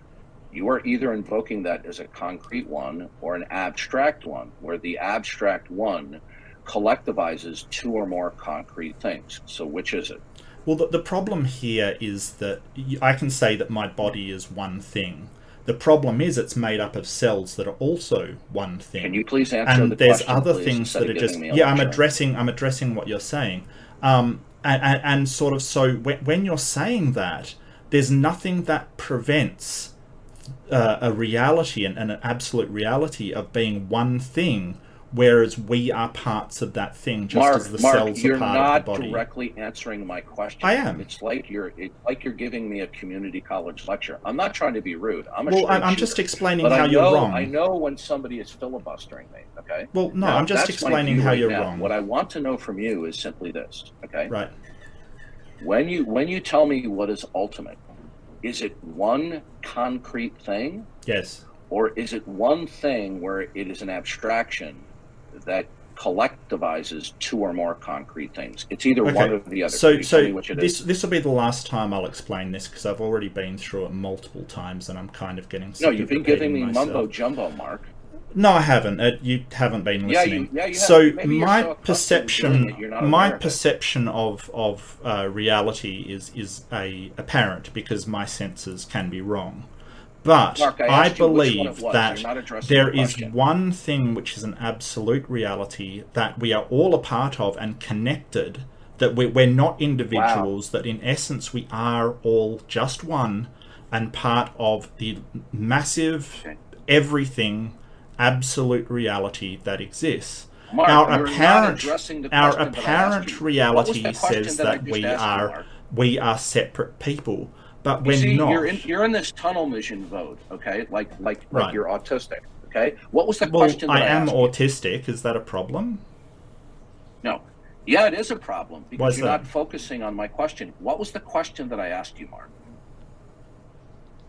you are either invoking that as a concrete one or an abstract one, where the abstract one collectivizes two or more concrete things. So, which is it? Well, the, the problem here is that I can say that my body is one thing. The problem is it's made up of cells that are also one thing. Can you please answer and the there's question, other please, things that are just yeah. I'm addressing I'm addressing what you're saying, um, and, and, and sort of so when, when you're saying that, there's nothing that prevents uh, a reality and, and an absolute reality of being one thing, whereas we are parts of that thing, just Mark, as the Mark, cells are part of the body. You're not directly answering my question. I am. It's like you're it's like you're giving me a community college lecture. I'm not trying to be rude. I'm a well, I'm, I'm shooter. just explaining how I you're know, wrong. I know when somebody is filibustering me. Okay. Well, no, Now, I'm just explaining how right you're now. wrong. What I want to know from you is simply this. Okay. Right. When you when you tell me what is ultimate, is it one concrete thing, Yes. or is it one thing where it is an abstraction that collectivizes two or more concrete things? It's either one Okay. or the other. So, Can you tell me so this is? this will be the last time I'll explain this because I've already been through it multiple times and I'm kind of getting sick No, you've been giving me myself. mumbo jumbo, Mark. No, I haven't. Uh, you haven't been Yeah, listening. you- yeah, you so my so accustomed doing perception, it, my of perception of of uh, reality is is a apparent because my senses can be wrong. But Mark, I I, asked you which one believe that You're not addressing there the is one thing which is an absolute reality that we are all a part of and connected. That we, we're not individuals. That in essence we are all just one and part of the massive Okay. everything absolute reality that exists. Mark, our apparent our question apparent you. Reality says that that we you, are we are separate people, but You we're see, not. You're in, you're in this tunnel vision mode, okay? Like like like you're autistic, okay? What was the well, question? That I am you? I am autistic. Is that a problem? No. Yeah, it is a problem because you're that? not focusing on my question. What was the question that I asked you, Mark?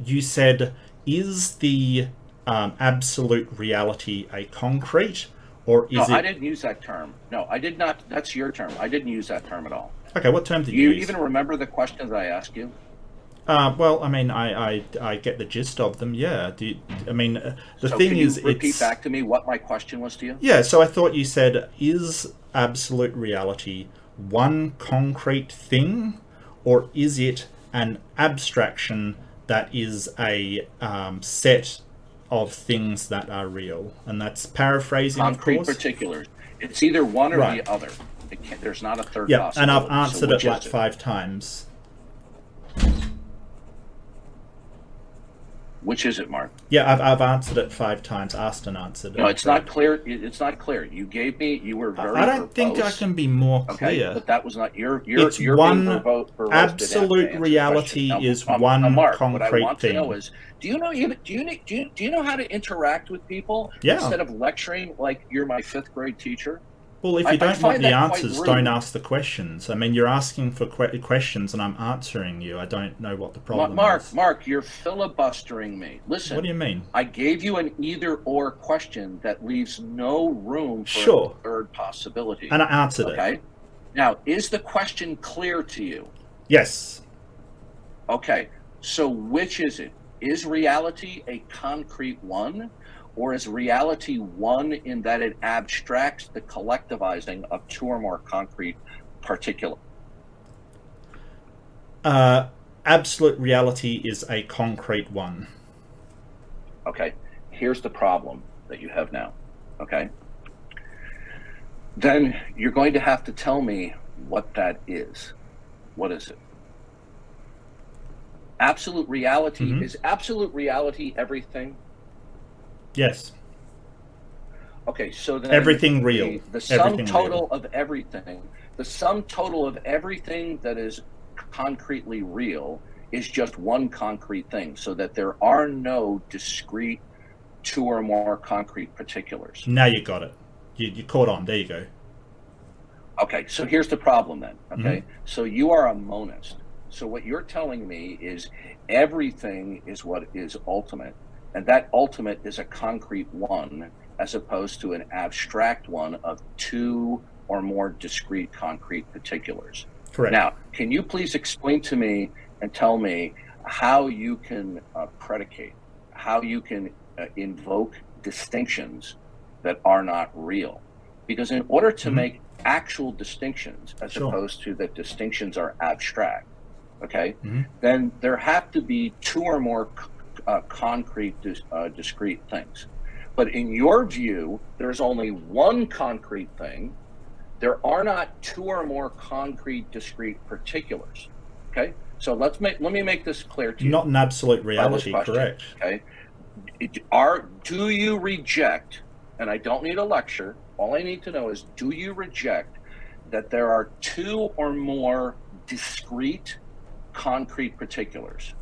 You said, "Is the um, absolute reality a concrete, or is no, it?" I didn't use that term. No, I did not. That's your term. I didn't use that term at all. Okay, what term did Do you, you use? even remember the questions I asked you? Uh, well, I mean, I, I I get the gist of them. Yeah. Do you, I mean uh, the so thing can is, you repeat it's back to me what my question was to you? Yeah, so I thought you said, is absolute reality one concrete thing, or is it an abstraction that is a um, set of things that are real? And that's paraphrasing, Concrete of course. particulars. It's either one or Right. the other. It there's not a third. Yeah, and I've possibility. So answered it like is five times. Which is it, Mark? Yeah, I've, I've answered it five times, asked and answered. No, it. it's not clear. It's not clear. You gave me. You were very. I don't think I can be more Okay, clear. but that was not your. Your It's your one verbose absolute reality question. is um, one uh, Mark, What concrete I want to know thing. is, do you know you do you do you, do you know how to interact with people Yeah. instead of lecturing like you're my fifth grade teacher? Well, if you I don't find want the answers, don't ask the questions. I mean, you're asking for que- questions, and I'm answering you. I don't know what the problem Mark, is. Mark, Mark, you're filibustering me. Listen, What do you mean? I gave you an either or question that leaves no room for Sure. a third possibility. And I answered it. okay. Now, is the question clear to you? Yes. Okay, so which is it? Is reality a concrete one, or is reality one in that it abstracts the collectivizing of two or more concrete particular? Uh, absolute reality is a concrete one. Okay, here's the problem that you have now. Okay, then you're going to have to tell me what that is. What is it? Absolute reality Mhm. is absolute reality everything. Yes. Okay, so then Everything real. The, the sum Everything total real. of everything, the sum total of everything that is concretely real is just one concrete thing, so that there are no discrete two or more concrete particulars. Now you got it. You, you caught on. There you go. Okay, so here's the problem then. Mm-hmm. Okay, so you are a monist. So what you're telling me is everything is what is ultimate, and that ultimate is a concrete one as opposed to an abstract one of two or more discrete concrete particulars. Correct. Now, can you please explain to me and tell me how you can uh, predicate, how you can uh, invoke distinctions that are not real? Because in order to Mhm. make actual distinctions, as Sure. opposed to that distinctions are abstract, okay, Mhm. then there have to be two or more c- uh, concrete, dis- uh, discrete things. But in your view, there's only one concrete thing. There are not two or more concrete, discrete particulars. Okay? So let's make let me make this clear to you. Not an absolute reality, question. correct? Okay. It- Are do you reject? And I don't need a lecture. All I need to know is do you reject that there are two or more discrete concrete particulars?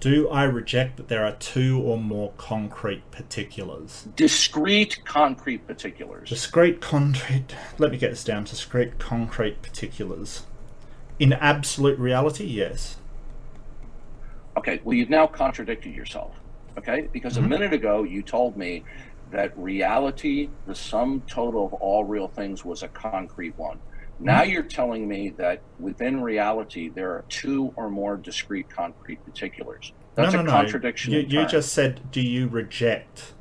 Do I reject that there are two or more concrete particulars? Discrete concrete particulars. Discrete concrete. Let me get this down. Discrete concrete particulars. In absolute reality, yes. Okay, well, you've now contradicted yourself. Okay, because a Mhm. minute ago you told me that reality, the sum total of all real things, was a concrete one. Now mm-hmm. you're telling me that within reality there are two or more discrete concrete particulars. That's no, a contradiction. no. You, you just said, do you reject?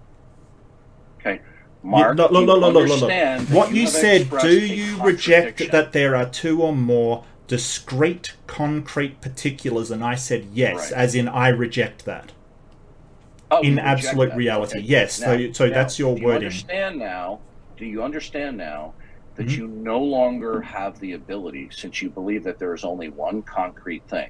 okay, Mark. look, look, you look, look, look, look. understand What you have said, do you reject that there are two or more discrete concrete particulars? And I said yes, Right. as in I reject that. Oh, you in absolute reality, Okay. yes. So you- so that's your wording. do you understand now? Do you understand now that Mhm. you no longer have the ability, since you believe that there is only one concrete thing,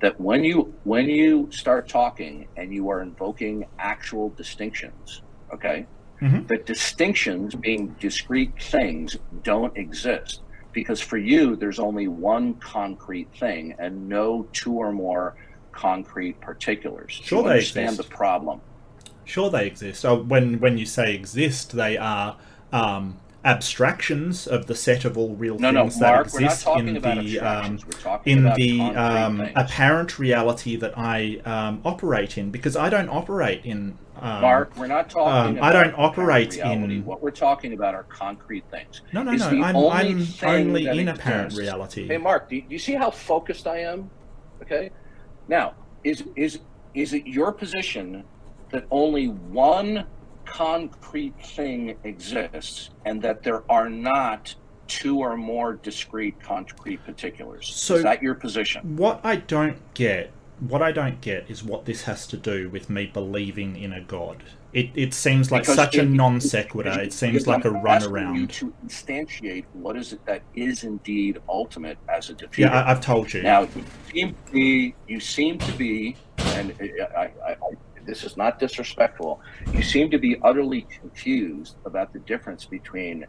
that when you when you start talking and you are invoking actual distinctions, okay, Mhm. that distinctions being discrete things don't exist because for you there's only one concrete thing and no two or more concrete particulars. Sure you they understand exist. the problem? Sure, they exist. So when when you say exist, they are um, abstractions of the set of all real No, no, things that Mark, exist in the um, abstractions. we're talking in the um, apparent reality that I um, operate in, because I don't operate in. Um, Mark, we're not talking um, about I don't operate reality. in- What we're talking about are concrete things. No, no, is no. I'm, only I'm only in apparent exists. reality. Hey, Mark, do you, do you see how focused I am? Okay. Now, is is is it your position that only one concrete thing exists, and that there are not two or more discrete concrete particulars? So- is that your position? What I don't get, what I don't get, is what this has to do with me believing in a god. It it seems like Because such a non sequitur. It seems like a I'm run asking You around. to instantiate what is it that is indeed ultimate as a defeater. Yeah, I, I've told you. Now, you seem to be, you seem to be, and I, I, I, this is not disrespectful. You seem to be utterly confused about the difference between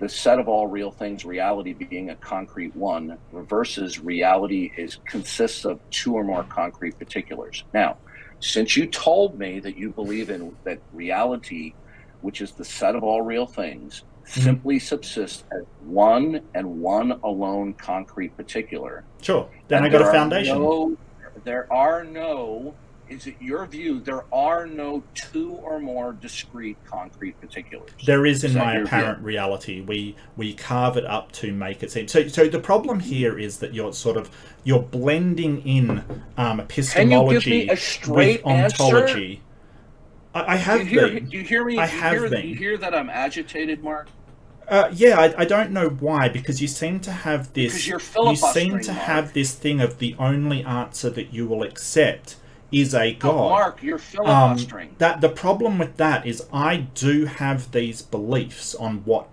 the set of all real things, reality being a concrete one, versus reality is consists of two or more concrete particulars. Now, since you told me that you believe in that reality, which is the set of all real things, Mm-hmm. simply subsists as one and one alone concrete particular. Sure. Then I got a foundation. no- there are no. Is it your view? There are no two or more discrete concrete particulars. There is in Is my apparent reality. We we carve it up to make it seem. So so the problem here is that you're sort of you're blending in um, epistemology a with ontology. I, I Do have you hear? been. Do you hear me? I do have hear, been. Do you hear that I'm agitated, Mark? Uh, yeah, I, I don't know why because you seem to have this. You're you seem to Mark. have this thing of the only answer that you will accept is a Oh, god. Mark, you're um, that the problem with that is I do have these beliefs on what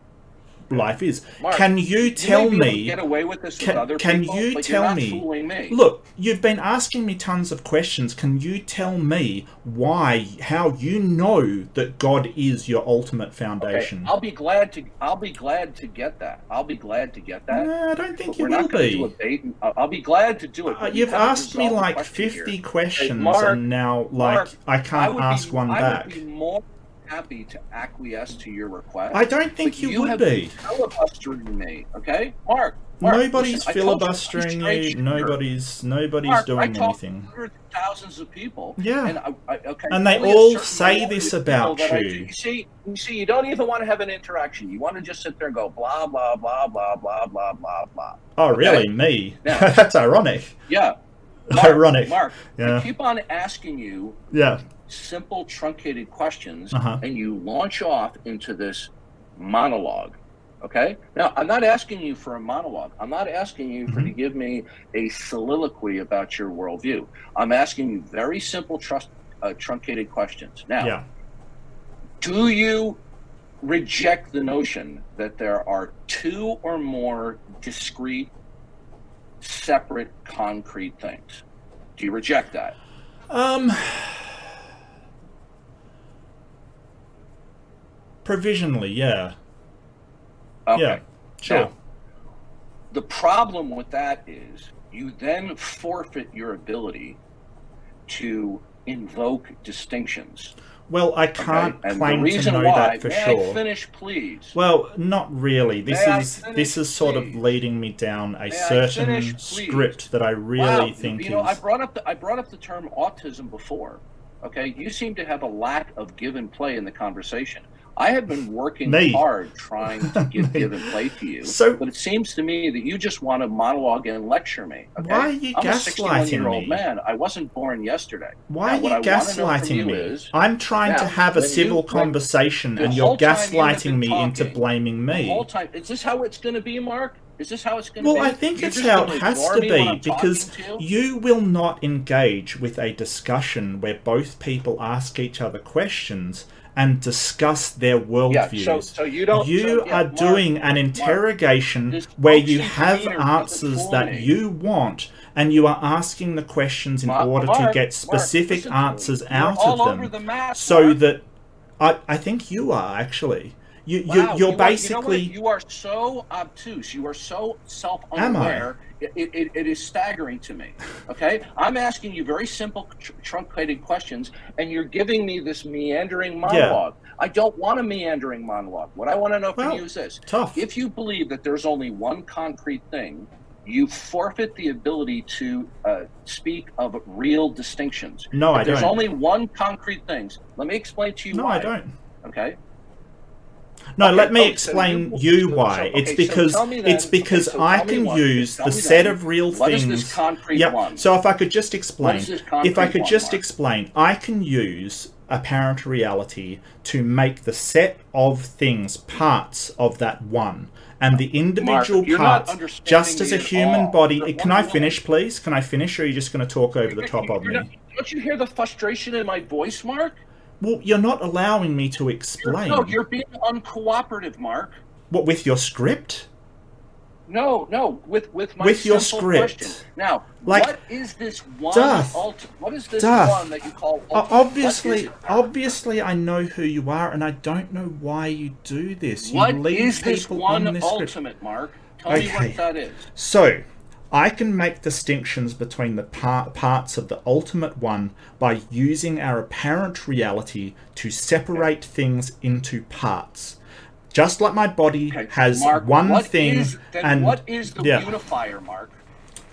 life is. Mark, can you tell may be able to me? get away with this can- with other can people, you tell me- me. Look, you've been asking me tons of questions. Can you tell me why, how you know that God is your ultimate Okay, foundation? I'll be glad to. I'll be glad to get that. I'll be glad to get that. Nah, I don't think But you will not going to do a be. and- I'll I'll be glad to do it. Uh, you you've asked me like question 50 here. questions Mark, and now like Mark, I I can't would ask be, one I back. more happy to acquiesce to your request. I don't think you, you would be. filibustering me. Okay, Mark. Mark Nobody's listen, you, filibustering you. Nobody's nobody's Mark, doing anything. hundreds of thousands of people. Yeah. And, I, I, okay, And they all say this about people that I you. You see, you see, you don't even want to have an interaction. You want to just sit there and go blah blah blah blah blah blah blah blah. Oh, Okay. really? Me? Yeah. That's ironic. Yeah. Ironic. Mark, Yeah. I keep on asking you Yeah. Simple, truncated questions, Uh-huh. and you launch off into this monologue. Okay? Now, I'm not asking you for a monologue. I'm not asking you for Mhm. to give me a soliloquy about your worldview. I'm asking you very simple, trust, uh, truncated questions. Now, Yeah. do you reject the notion that there are two or more discrete separate concrete things. Do you reject that? Um, provisionally, yeah, Okay. yeah, sure. Now, the problem with that is you then forfeit your ability to invoke distinctions. well, I can't the claim to know why, that for sure. I finish, please? Well, not really. This May is finish, this is sort of leading me down a May certain finish, script that I really wow, think you know, I is. brought up the, I brought up the term autism before. Okay, you seem to have a lack of give and play in the conversation. I have been working Me. hard trying to give give and play to you, So- but it seems to me that you just want to monologue and lecture me. Okay? Why are you I'm a gaslighting 61-year-old me? man. I wasn't born yesterday. Why Now, are you I wanna know from gaslighting you me? is- I'm trying to have a when you- civil conversation, and you're time you gaslighting me into talking, blaming The me. whole time, is this how it's going to be, Mark? Is this how it's going to Well, be? Well, I think it's how it has to be because to you will not engage with a discussion where both people ask each other questions and discuss their Yeah, worldviews. so, so you don't. you so, yeah, are Mark, doing an interrogation this where you have answers that you want and you are asking the questions in Mark- order to get specific answers You're out of them the map, so Mark. that I, I think you are actually you, Wow, you you you're are- you know basically You, are so obtuse. You are so self-unaware. It, it, it is staggering to me. Okay, I'm asking you very simple, tr- truncated questions, and you're giving me this meandering monologue. I don't want a meandering monologue. What I want to know from Well, you is this: tough. if you believe that there's only one concrete thing, you forfeit the ability to uh, speak of real distinctions. no, If I there's don't. only one concrete thing. Let me explain to you no, why. I don't. Okay. No, Okay, let me oh, so explain you- you why. so- it's okay, so because tell me it's because okay, so I can one- use the set then, of real what is things. this concrete Yep. one? So if I could just explain, if I could one, just Mark? explain, I can use apparent reality to make the set of things parts of that one. And the individual you're parts, just as a human body. You're Can I finish, please? Can I finish, or are you just going to talk over the top of me? don't you hear the frustration in my voice, Mark? Well, you're not allowing me to You're, explain. no, you're being uncooperative, Mark. What with your script? No, no, with with my With your script. question. Now, Like, what is this one? Duff. What is this Duff. one that you call? Obviously, obviously, I know who you are, and I don't know why you do this. You What lead is this people one on this script. ultimate, Mark? Tell me what that is. So, I can make distinctions between the par- parts of the ultimate one by using our apparent reality to separate things into parts. Just like my body Okay, has Mark, one what thing, is- then and what is the yeah. unifier, Mark?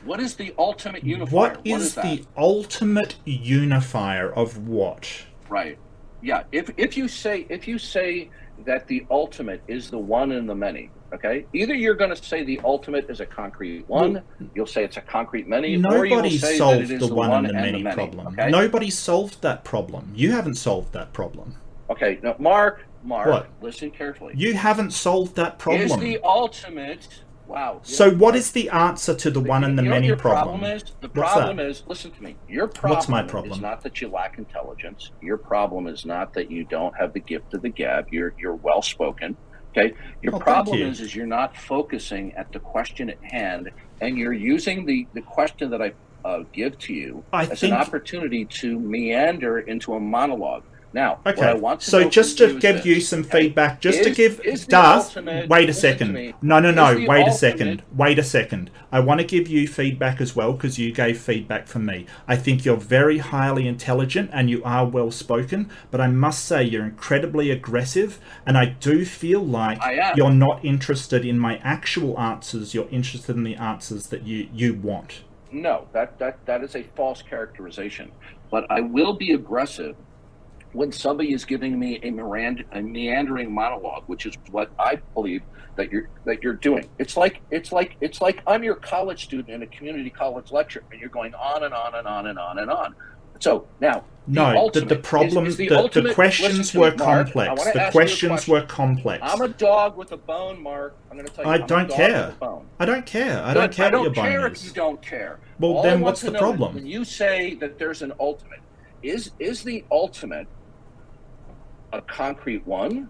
What is the ultimate unifier? what is, the ultimate unifier of what? right? Yeah. If if you say if you say that the ultimate is the one in the many, okay? Either you're going to say the ultimate is a concrete one, you'll say it's a concrete many, or you will Nobody say solved that it is the, the, one, and the and many, many problem. Okay. Nobody solved that problem. You haven't solved that problem. Okay. Now, Mark, Mark, What? listen carefully. You haven't solved that problem. Is the ultimate? Wow. So what is the answer to the one and the you know many your problem? problem is? The What's problem that? is, listen to me. Your problem, What's my problem? is not that you lack intelligence. Your problem is not that you don't have the gift of the gab. You're you're well spoken. Okay. Your Oh, problem you. is is you're not focusing at the question at hand, and you're using the the question that I uh, give to you I as think an opportunity to meander into a monologue. Now, Okay, want to so just to give you some okay? feedback, just to give is Darth. Wait a second. No, no, no. Is Wait a second. Wait a second. I want to give you feedback as well because you gave feedback for me. I think you're very highly intelligent and you are well spoken, but I must say you're incredibly aggressive, and I do feel like you're not interested in my actual answers. You're interested in the answers that you you want. No, that, that, that is a false characterization. But I will be aggressive when somebody is giving me a, Mirand- a meandering monologue, which is what I believe that you're that you're doing. It's like it's like it's like I'm your college student in a community college lecture, and you're going on and on and on and on and on. So now, the No, the, the is- problem, is the, the, the questions were. Complex. The ask you a questions question. were complex. I'm a dog with a bone, Mark. I'm going to tell you. I I'm don't care. With a bone. I don't care. I don't care I don't your care if you don't care. Well, All then what's the problem? When you say that there's an ultimate, is is the ultimate a concrete one?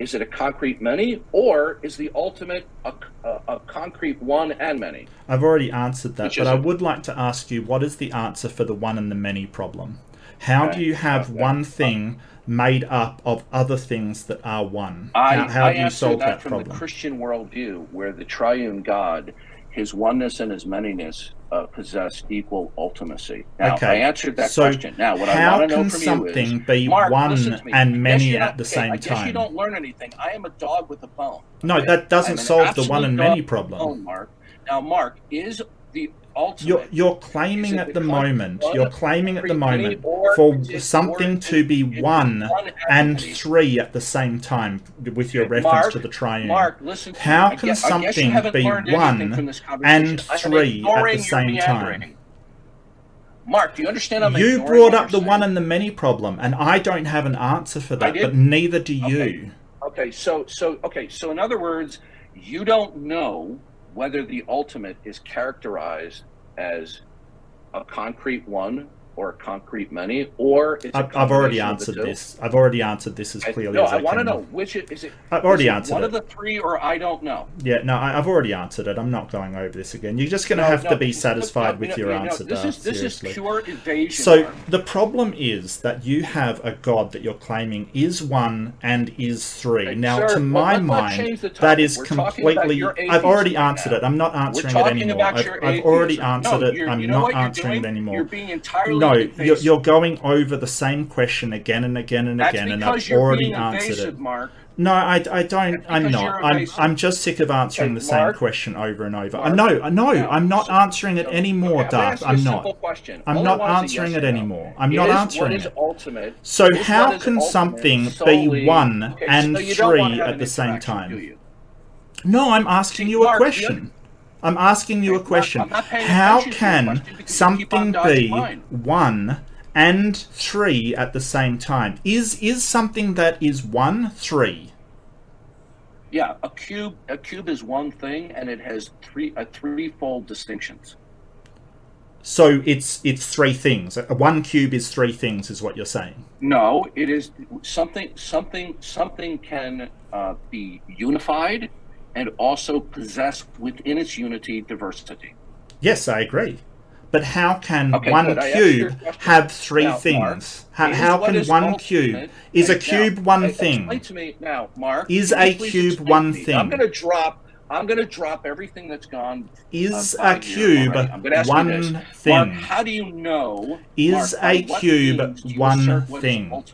is it a concrete many, or is the ultimate a, a, a concrete one and many? I've already answered that, Which but I would like to ask you what is the answer for the one and the many problem? How Okay, do you have okay. one uh, thing made up of other things that are one? I, how how I do you solve that, that from the problem? Christian worldview, where the triune God, his oneness and his manyness uh, possess equal ultimacy. Now, Okay, I answered that so question. Now, what I want to know can from something you is, be Mark, one and many at the okay, same I guess time? you don't learn anything. I am a dog with a bone. No, okay? that doesn't solve the one and many problem. bone, Mark. Now, Mark, is the ultimate You're, you're claiming at the moment, you're claiming at the moment for something to be one and three at the same time with your reference Mark, to the triune. Mark, listen. How. Can guess- I guess you something be one from this conversation. and three at the same time? Mark, do you understand? I'm you brought up the one and the many problem, and I don't have an answer for that, but neither do you. Okay. Okay, so so okay, so in other words, you don't know whether the ultimate is characterized as a concrete one or concrete money, or I've, I've already combination of the answered this. I've already answered this as I- clearly no, as I, I want to know which it, is it. I've already it answered one it. of the three, or I don't know. Yeah, no, I, I've already answered it. I'm not going over this again. You're just going to No, have no, to be satisfied with your answer, This is this is pure evasion. So the problem is that you have a God that you're claiming is one and is three. Okay, now, sir, to my mind, that is We're completely. I've already answered now. it. I'm not answering it anymore. I've, I've already answered no, it. I'm not answering doing? it anymore. You're being entirely no, you're, you're going over the same question again and again and That's again, and I've already answered it. Mark. No, I, I don't. I'm not. I'm. I'm just sick of answering Okay, the same Mark. question over and over. Mark. no, no, Now, I'm not answering it so- anymore, okay, Darth. I'm not. I'm All not want is a answering yes it no. anymore. I'm not Is answering it. ultimate. So how can something be one Okay, and so you don't wanna three at the same time? No, I'm asking See, you a Mark, question. I'm asking you a question. I'm not paying How attention to your can question because you keep on something be one and three at the same time? Is is something that is one three? Yeah, a cube. A cube is one thing, and it has three a threefold distinctions. So it's it's three things. A One cube is three things, is what you're saying. No, it is something. Something. Something can uh, be unified, and also possess within its unity diversity. Yes, I agree. But how can Okay, one good. I asked you your cube have three Now, things? How, is how what can one cube is a Now, cube one ex- Explain thing? to me now, Mark. Is a cube one thing? I'm going to drop. I'm going to drop everything that's gone. Is uh, a cube already. I'm gonna ask you one this. Mark, thing? how do you know? Is Mark, a cube means do you one assert what is thing?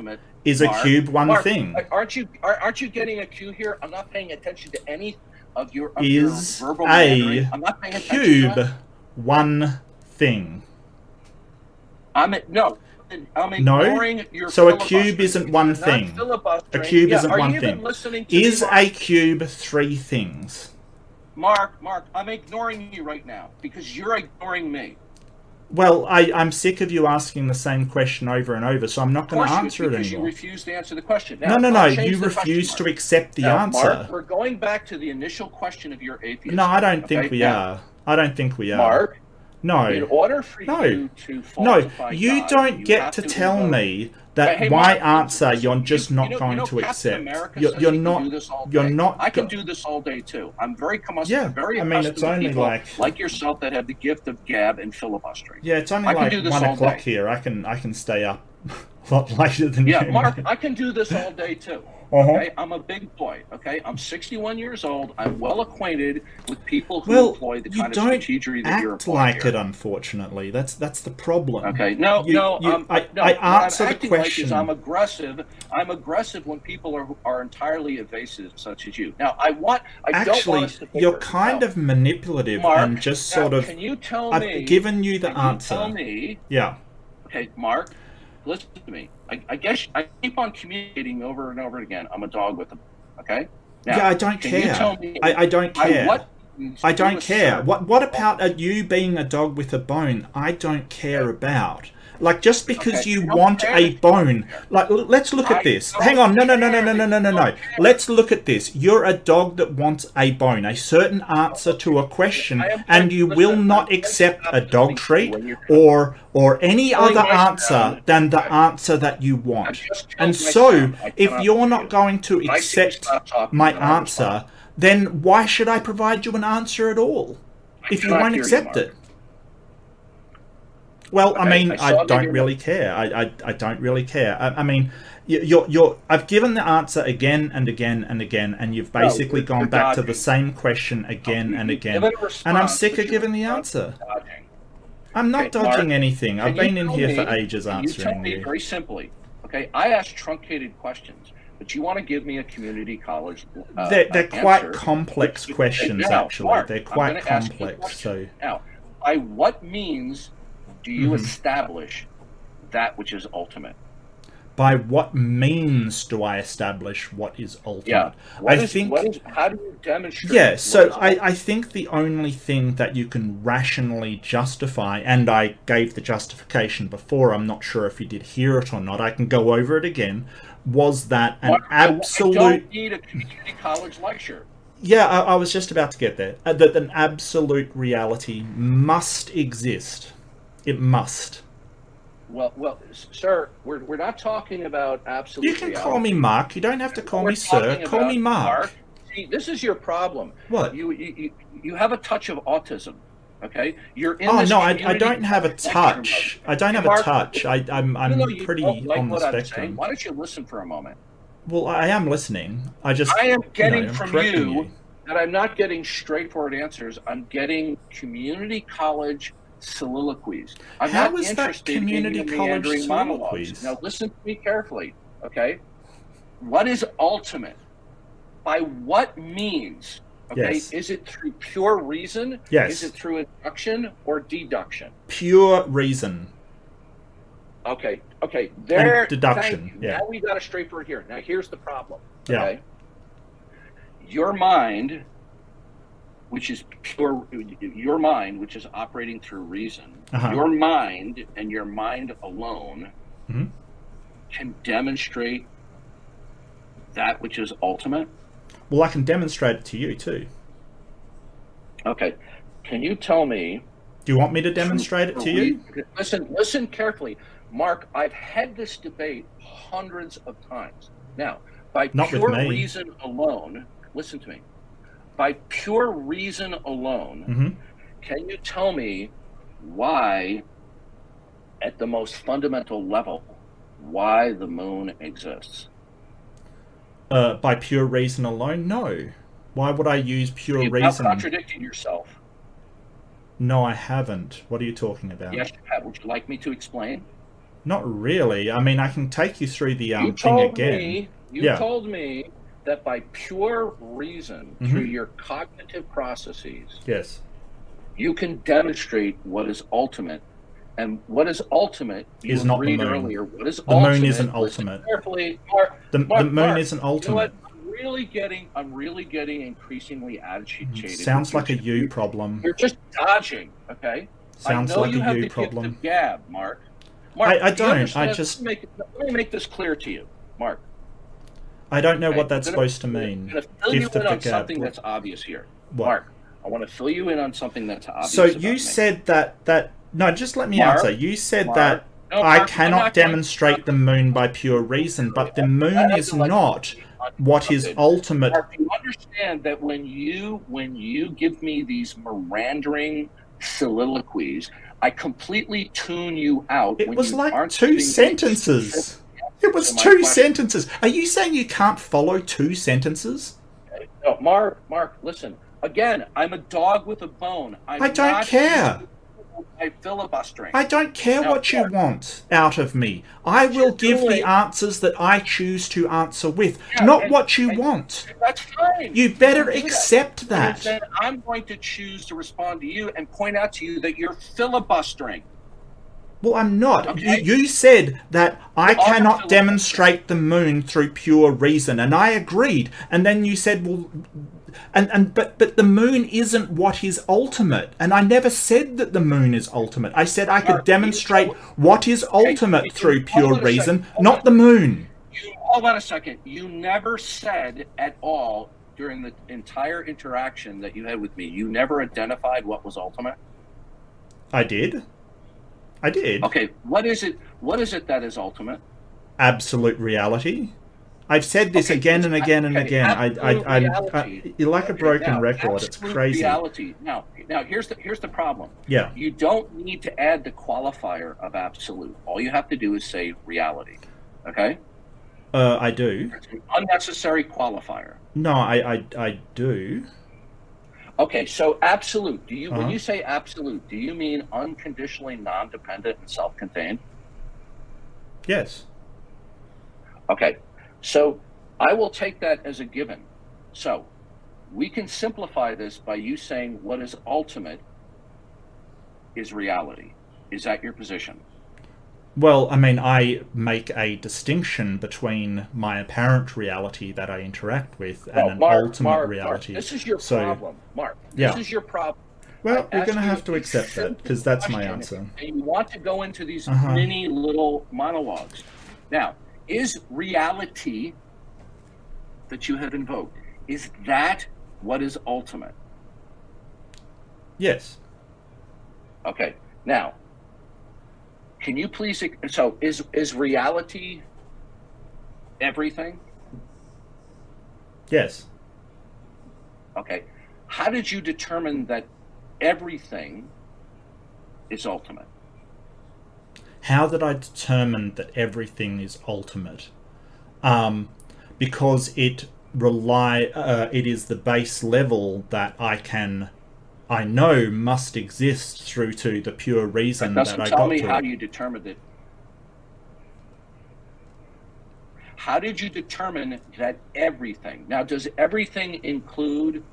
Is a Mark, cube one Mark, thing? Aren't you are- aren't you getting a cue here? I'm not paying attention to any of your of your Is verbal a meandering. I'm not paying attention. to cube one thing? I'm at, no. I'm No? ignoring your So a cube isn't one thing. A cube Yeah, isn't are one thing. to me, Is a cube three things? Mark, Mark, I'm ignoring you right now because you're ignoring me. Well, I, I'm sick of you asking the same question over and over, so I'm not going to you, answer it because you refuse to answer the question. No, Now, no, no. I'll You refuse to accept the Now, answer. Mark, we're going back to the initial question of your atheism. No, I don't think we Now, are. I don't think we are. Mark, no. in no, order for No. you to no. You God, don't you get have to tell me that Hey, my Mark, answer you're you- just you not know- going you know to accept. America You're, you're not. do this all You're not. I can do this all day too. I'm very accustomed, Yeah, very I mean, it's only like- like yourself that have the gift of gab and filibustering. Yeah, it's only I like one o'clock day. here. I can I can stay up lot later than Yeah. Mark. I can do this all day too. Uh-huh. Okay, I'm a big boy. Okay, I'm 61 years old. I'm well acquainted with people who Well, employ the kind of strategery that you're employing like here. it. Unfortunately, that's that's the problem. Okay, no, You- no, you- um, I- no. I what I'm answer the acting like is question. I'm aggressive. I'm aggressive when people are are entirely evasive, such as you. Now, I want. I don't want Actually, you're kind Now, of manipulative Mark, and just now, sort of. Can you tell I've me? given you the can you answer. tell me? Yeah. Okay, Mark, listen to me. I, I guess I keep on communicating over and over again. I'm a dog with them. Okay. Now, yeah, I don't can you care. tell me I, I don't care. what I don't care. What what about you being a dog with a bone? I don't care about. Like just because Okay, you don't want a bone, like l- let's look I at this. Hang on, no, no, no, no, no, no, no, no, no. Let's look at this. You're a dog that wants a bone, a certain answer to a question, and you will not accept a dog treat or or any other answer than the answer that you want. And so, if you're not going to When I say accept my answer, then why should I provide you an answer at all? If you won't accept it. Well, I mean, I I, don't really care. I, I, I don't really care. I, I mean, you- you're, you're. I've given the answer again and again and again, and you've basically you're- gone back to the same question again You- and again. And I'm sick of giving the answer. dodging. I'm not Okay, Mark, dodging anything. I've been in here me- for ages can you tell me you. very simply, okay? I ask truncated questions, but you want to give me a community college. Uh, They're, they're quite complex questions, Now, actually. Mark, They're quite gonna ask you a complex. So, Now, by what means do you Mhm. establish that which is ultimate? by what means do I establish what is ultimate? Yeah. What I is- think. What is, how do you demonstrate? Yeah, so I. I think the only thing that you can rationally justify, and I gave the justification before, I'm not sure if you did hear it or not, I can go over it again, was that an Mark, I- I absolute. don't need a community college lecture. Yeah, I, I was just about to get there. Uh, that an absolute reality must exist. It must. Well, well, sir, we're, we're not talking about absolute. You can call me Mark. You don't have to call We're me sir. Call me Mark. See, this is your problem. What? You, you you you have a touch of autism. Okay, you're in. Oh no, I, I don't have a touch. I don't have a touch. I, I'm I'm pretty like on the I'm saying, spectrum. why don't you listen for a moment? Well, I am listening. I just I am getting you know, from correcting you, that I'm not getting straightforward answers. I'm getting community college soliloquies. I'm How not interested community in meandering monologues. soliloquies? Now listen to me carefully, okay? What is ultimate? By what means? Okay, Yes. is it through pure reason? Yes. Is it through induction or deduction? Pure reason. Okay, okay. There. deduction, yeah. Now we got a straight straightforward here. Now here's the problem. Yeah. Okay. Your mind, which is pure, your mind, which is operating through reason, Uh-huh. your mind and your mind alone Mhm. can demonstrate that which is ultimate. Well, I can demonstrate it to you too. Okay. Can you tell me? Do you want me to demonstrate it to you? Listen, listen carefully. Mark, I've had this debate hundreds of times. Now, by Not pure reason alone, listen to me. By pure reason alone, hmm can you tell me why, at the most fundamental level, why the moon exists? Uh, by pure reason alone, no. Why would I use pure You've now reason? contradicted yourself. No, I haven't. What are you talking about? Yes, you have. Would you like me to explain? Not really. I mean, I can take you through the um, you thing told again. me you Yeah. told me that by pure reason Mhm. through your cognitive processes Yes. you can demonstrate what is ultimate and what is ultimate you Is not the moon. earlier what is The moon isn't listen ultimate. carefully Mark, The, Mark, the moon Mark, isn't you know ultimate. really getting i'm really getting increasingly agitated Sounds like a you. problem. you're just dodging okay Sounds I know like you a have you the problem. gift of gab mark Mark, I- I do don't. I just- make, let me make this clear to you mark I don't know Okay, what that's gonna- supposed to mean. I'm going to fill you in on something that's obvious here. What? Mark, I want to fill you in on something that's obvious. So you me. said that that no, just let me Mark, answer. You said Mark, that No, I Mark, I'm cannot demonstrate the moon by pure reason, but the moon is not what is ultimate. Mark, you understand that when you when you give me these meandering soliloquies, I completely tune you out. It when was you like aren't two me sentences. It was my two question. sentences. Are you saying you can't follow two sentences? No, Mark, Mark, listen. Again, I'm a dog with a bone. I'm I don't not care. I filibustering. I don't care Now, what you want out of me. I will give the answers that I choose to answer with, Yeah, not and- what you want. That's fine. You better can do that. accept that. I'm going to choose to respond to you and point out to you that you're filibustering. Well, I'm not. Okay. You, you said that I oh, You cannot demonstrate the moon through pure reason, and I agreed. And then you said, well, and and but but the moon isn't what is ultimate, and I never said that the moon is ultimate. I said I could demonstrate what is ultimate you- through pure reason, second, not the moon. You hold on a second. You never said at all during the entire interaction that you had with me. You never identified what was ultimate. I did. I did. Okay, what is it? What is it that is ultimate? Absolute reality. I've said this Okay, again and again and again. I, I, I, I, you're like a broken now, record. It's crazy. Reality. Now, now here's the here's the problem. Yeah. You don't need to add the qualifier of absolute. All you have to do is say reality. Okay, Uh, I do. it's an unnecessary qualifier. No, I, I, I do. Okay, so absolute. Do you when Uh-huh. you say absolute, do you mean unconditionally non-dependent and self-contained? Yes. Okay, so I will take that as a given. So we can simplify this by you saying what is ultimate is reality. Is that your position? Well, I mean, I make a distinction between my apparent reality that I interact with and an Mark, ultimate Mark, Mark, reality. this is your So- problem, Mark. Yeah. This is your problem. Well, I we're going to have to accept that because that's my answer. And you want to go into these Uh-huh. mini little monologues. Now, is reality that you have invoked, is that what is ultimate? Yes. Okay. Now, can you please so is is reality everything? Yes. Okay. How did you determine that everything is ultimate? How did I determine that everything is ultimate? Um, because it rely uh, it is the base level that I can I know must exist through to the pure reason that I tell got me to. how it. you determined it. How did you determine that everything? Now, does everything include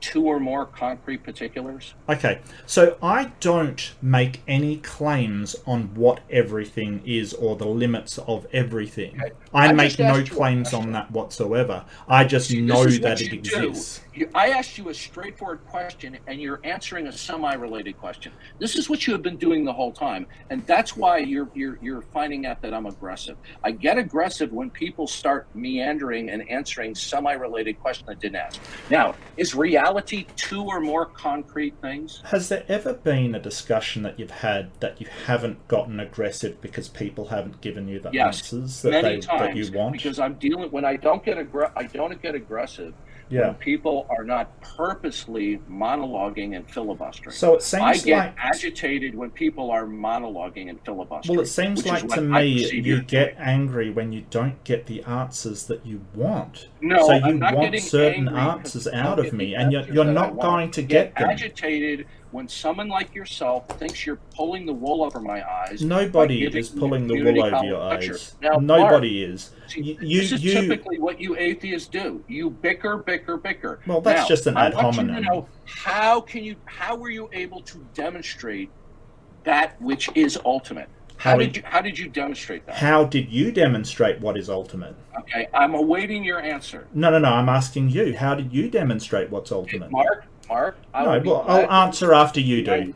two or more concrete particulars? Okay, so I don't make any claims on what everything is or the limits of everything. Okay. I, I make no asked you a claims on that whatsoever. I just See, know this is what that it exists. You, I asked you a straightforward question, and you're answering a semi-related question. This is what you have been doing the whole time, and that's why you're you're you're finding out that I'm aggressive. I get aggressive when people start meandering and answering semi-related questions I didn't ask. Now, is reality two or more concrete things? Has there ever been a discussion that you've had that you haven't gotten aggressive because people haven't given you the Yes, answers that Many they times, that you want? because I'm dealing when I don't get aggr- I don't get aggressive. yeah. When people are not purposely monologuing and filibustering. So it seems I get like agitated when people are monologuing and filibustering. well, it seems like to me you get angry when you don't get the answers that you want. No, so you I'm not want certain answers out of me, and you're, you're not going to get get them. agitated when someone like yourself thinks you're pulling the wool over my eyes. Nobody is pulling the wool over your lecture. eyes. Now, Mark, Nobody is. See, You, you, this is you typically what you atheists do. You bicker, bicker, bicker. Well, that's Now, just an I ad want you to hominem. know how can you? How were you able to demonstrate that which is ultimate? How, How did did- you? How did you demonstrate that? How did you demonstrate what is ultimate? Okay, I'm awaiting your answer. No, no, no. I'm asking you. How did you demonstrate what's ultimate? Mark, Mark, I No, will well, I'll answer after you do.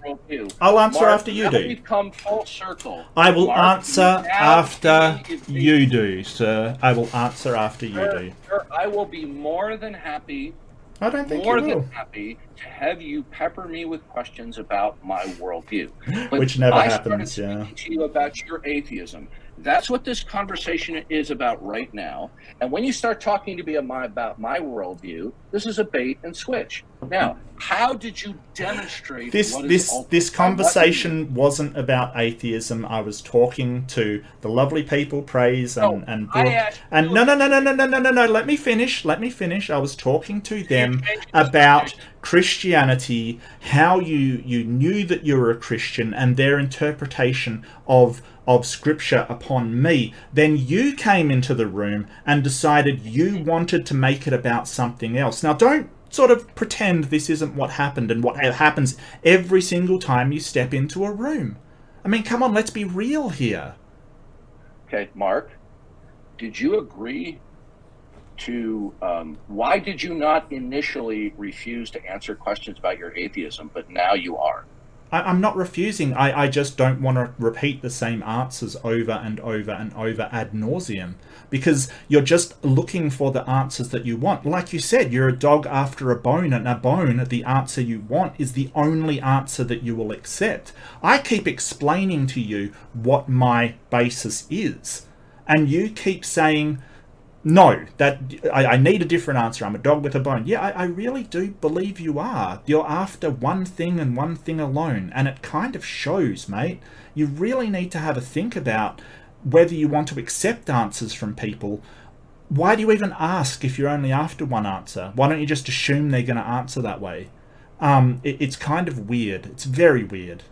I'll answer Mark, after you do. We've come full circle. I will Mark, answer after you do, sir. I will answer after you Sir, do. sir, I will be more than happy, I don't think more you than will. happy to have you pepper me with questions about my worldview. But Which never I happens, yeah. to you about your atheism. That's what this conversation is about right now. And when you start talking to me about my, worldview, this is a bait and switch. Now, how did you demonstrate This this this By what means? conversation wasn't about atheism. I was talking to the lovely people, praise and No, and Brooke. and no no no no no no no no no. Let me finish. Let me finish. I was talking to them about. Christianity, how you you knew that you were a Christian, and their interpretation of of scripture upon me. Then you came into the room and decided you wanted to make it about something else. Now don't sort of pretend this isn't what happened and what happens every single time you step into a room. I mean, come on, let's be real here. Okay, Mark, did you agree to um, why did you not initially refuse to answer questions about your atheism, but now you are? I, am not refusing. I, I just don't want to repeat the same answers over and over and over ad nauseum because you're just looking for the answers that you want. Like you said, you're a dog after a bone, and a bone, the answer you want, is the only answer that you will accept. I keep explaining to you what my basis is, and you keep saying, no, that I, I, need a different answer. I'm a dog with a bone. Yeah, I, I, really do believe you are. You're after one thing and one thing alone, and it kind of shows, mate. You really need to have a think about whether you want to accept answers from people. Why do you even ask if you're only after one answer? Why don't you just assume they're going to answer that way? Um, it, it's kind of weird. It's very weird.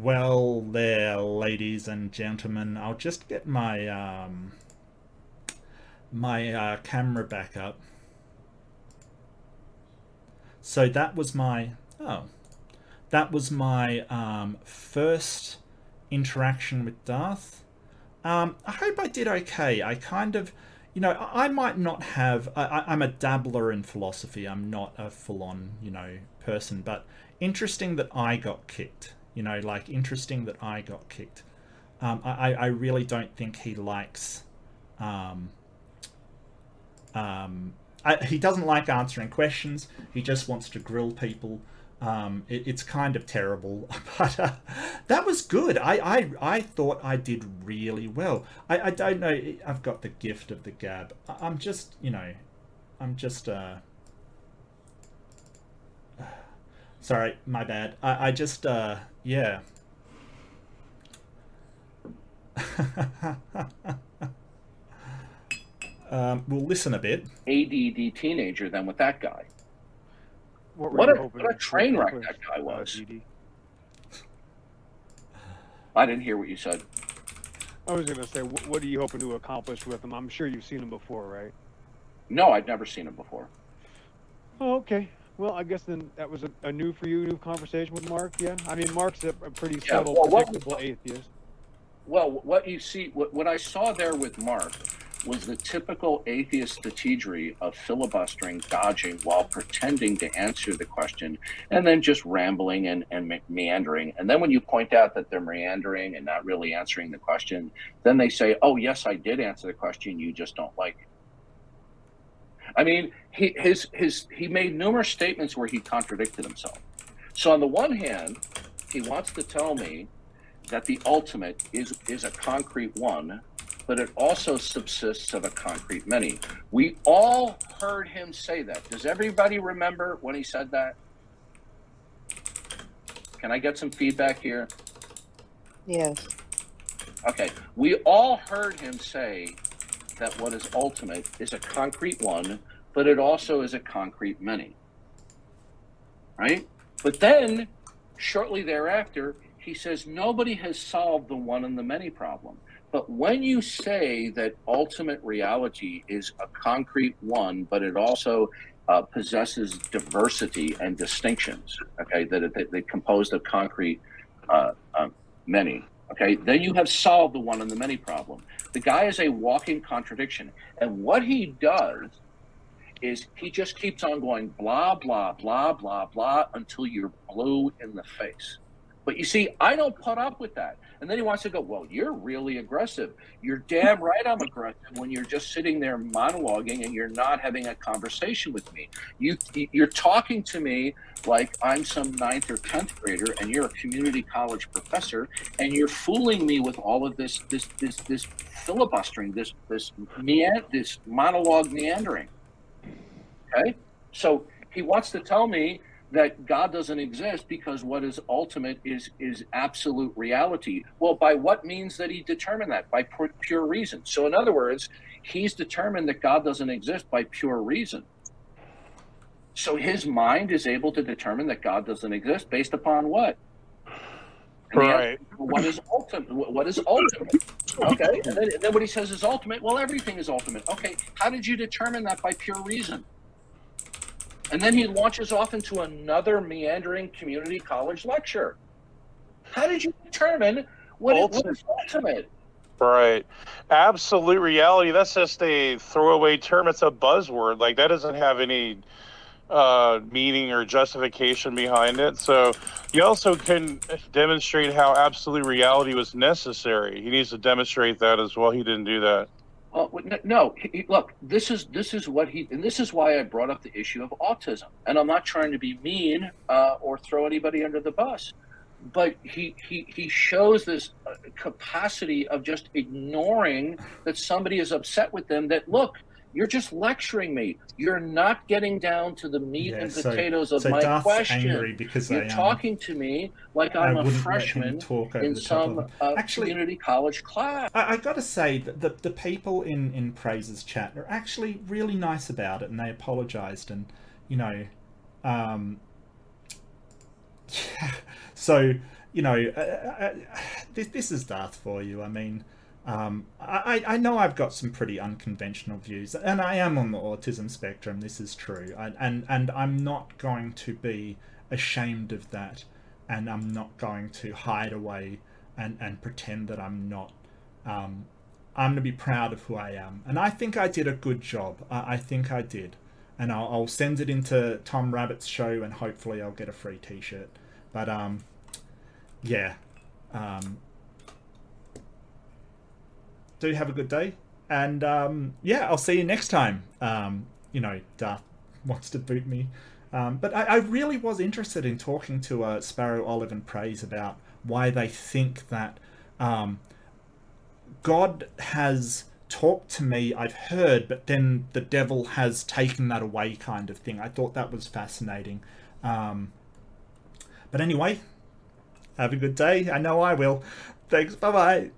Well, there, ladies and gentlemen, I'll just get my um, my uh, camera back up. So that was my oh, that was my um, first interaction with Darth. Um, I hope I did okay. I kind of, you know, I might not have. I, I'm a dabbler in philosophy. I'm not a full-on, you know, person. But interesting that I got kicked you know, like interesting that I got kicked. Um, I, I really don't think he likes. Um, um, I, he doesn't like answering questions. He just wants to grill people. Um, it, it's kind of terrible, but uh, that was good. I, I I thought I did really well. I, I don't know. I've got the gift of the gab. I, am just you know, I'm just uh. Sorry, my bad. I, I just uh yeah. um, we'll listen a bit. ADD teenager than with that guy. What, what, a, what a train wreck that guy was. I didn't hear what you said. I was going to say, what are you hoping to accomplish with him? I'm sure you've seen him before, right? No, I'd never seen him before. Oh, okay. Well, I guess then that was a, a, new for you, new conversation with Mark. Yeah, I mean, Mark's a, a pretty yeah, subtle, well, predictable what, atheist. Well, what you see, what, what I saw there with Mark was the typical atheist strategy of filibustering, dodging, while pretending to answer the question, and then just rambling and, and meandering. And then when you point out that they're meandering and not really answering the question, then they say, "Oh, yes, I did answer the question. You just don't like it." I mean, he his his he made numerous statements where he contradicted himself. So on the one hand, he wants to tell me that the ultimate is is a concrete one, but it also subsists of a concrete many. We all heard him say that. Does everybody remember when he said that? Can I get some feedback here? Yes. Okay. We all heard him say that what is ultimate is a concrete one, but it also is a concrete many. Right? But then, shortly thereafter, he says nobody has solved the one and the many problem. But when you say that ultimate reality is a concrete one, but it also uh, possesses diversity and distinctions, okay, that they composed of concrete uh, uh, many, Okay, then you have solved the one and the many problem. The guy is a walking contradiction. And what he does is he just keeps on going blah, blah, blah, blah, blah until you're blue in the face. But you see, I don't put up with that. And then he wants to go, Well, you're really aggressive. You're damn right I'm aggressive when you're just sitting there monologuing and you're not having a conversation with me. You you're talking to me like I'm some ninth or tenth grader and you're a community college professor and you're fooling me with all of this this this this filibustering, this this meand this monologue meandering. Okay? So he wants to tell me that God doesn't exist because what is ultimate is is absolute reality. Well, by what means that he determined that? By pure reason. So, in other words, he's determined that God doesn't exist by pure reason. So his mind is able to determine that God doesn't exist based upon what? And Right. answer, what is ultimate? What is ultimate? Okay. And then, and then what he says is ultimate. Well, everything is ultimate. Okay. How did you determine that by pure reason? And then he launches off into another meandering community college lecture. How did you determine what, it, what is ultimate? Right. Absolute reality. That's just a throwaway term. It's a buzzword. Like that doesn't have any uh, meaning or justification behind it. So you also can demonstrate how absolute reality was necessary. He needs to demonstrate that as well. He didn't do that. Uh, no, he- look, this is this is what he, and this is why I brought up the issue of autism. And I'm not trying to be mean uh, or throw anybody under the bus, but he he he shows this uh, capacity of just ignoring that somebody is upset with them. That look, you're just lecturing me. You're not getting down to the meat Yeah, and so- potatoes of so my Darth's question. angry because you're I, um, talking to me like I I'm a wouldn't let him freshman talk in some uh, Actually- community college class. I, I got to say that the, the people in, in Praise's chat are actually really nice about it and they apologized and, you know, um, yeah, so, you know, uh, uh, this, this is Darth for you. I mean, um, I, I know I've got some pretty unconventional views and I am on the autism spectrum. This is true. I, and, and I'm not going to be ashamed of that and I'm not going to hide away and, and pretend that I'm not. Um, I'm going to be proud of who I am. And I think I did a good job. I, I think I did. And I'll, I'll send it into Tom Rabbit's show and hopefully I'll get a free t shirt. But um, yeah. Um, do have a good day. And um, yeah, I'll see you next time. Um, you know, Darth wants to boot me. Um, but I, I really was interested in talking to uh, Sparrow, Olive, and Praise about why they think that um, God has talked to me, I've heard, but then the devil has taken that away, kind of thing. I thought that was fascinating. Um, but anyway, have a good day. I know I will. Thanks. Bye bye.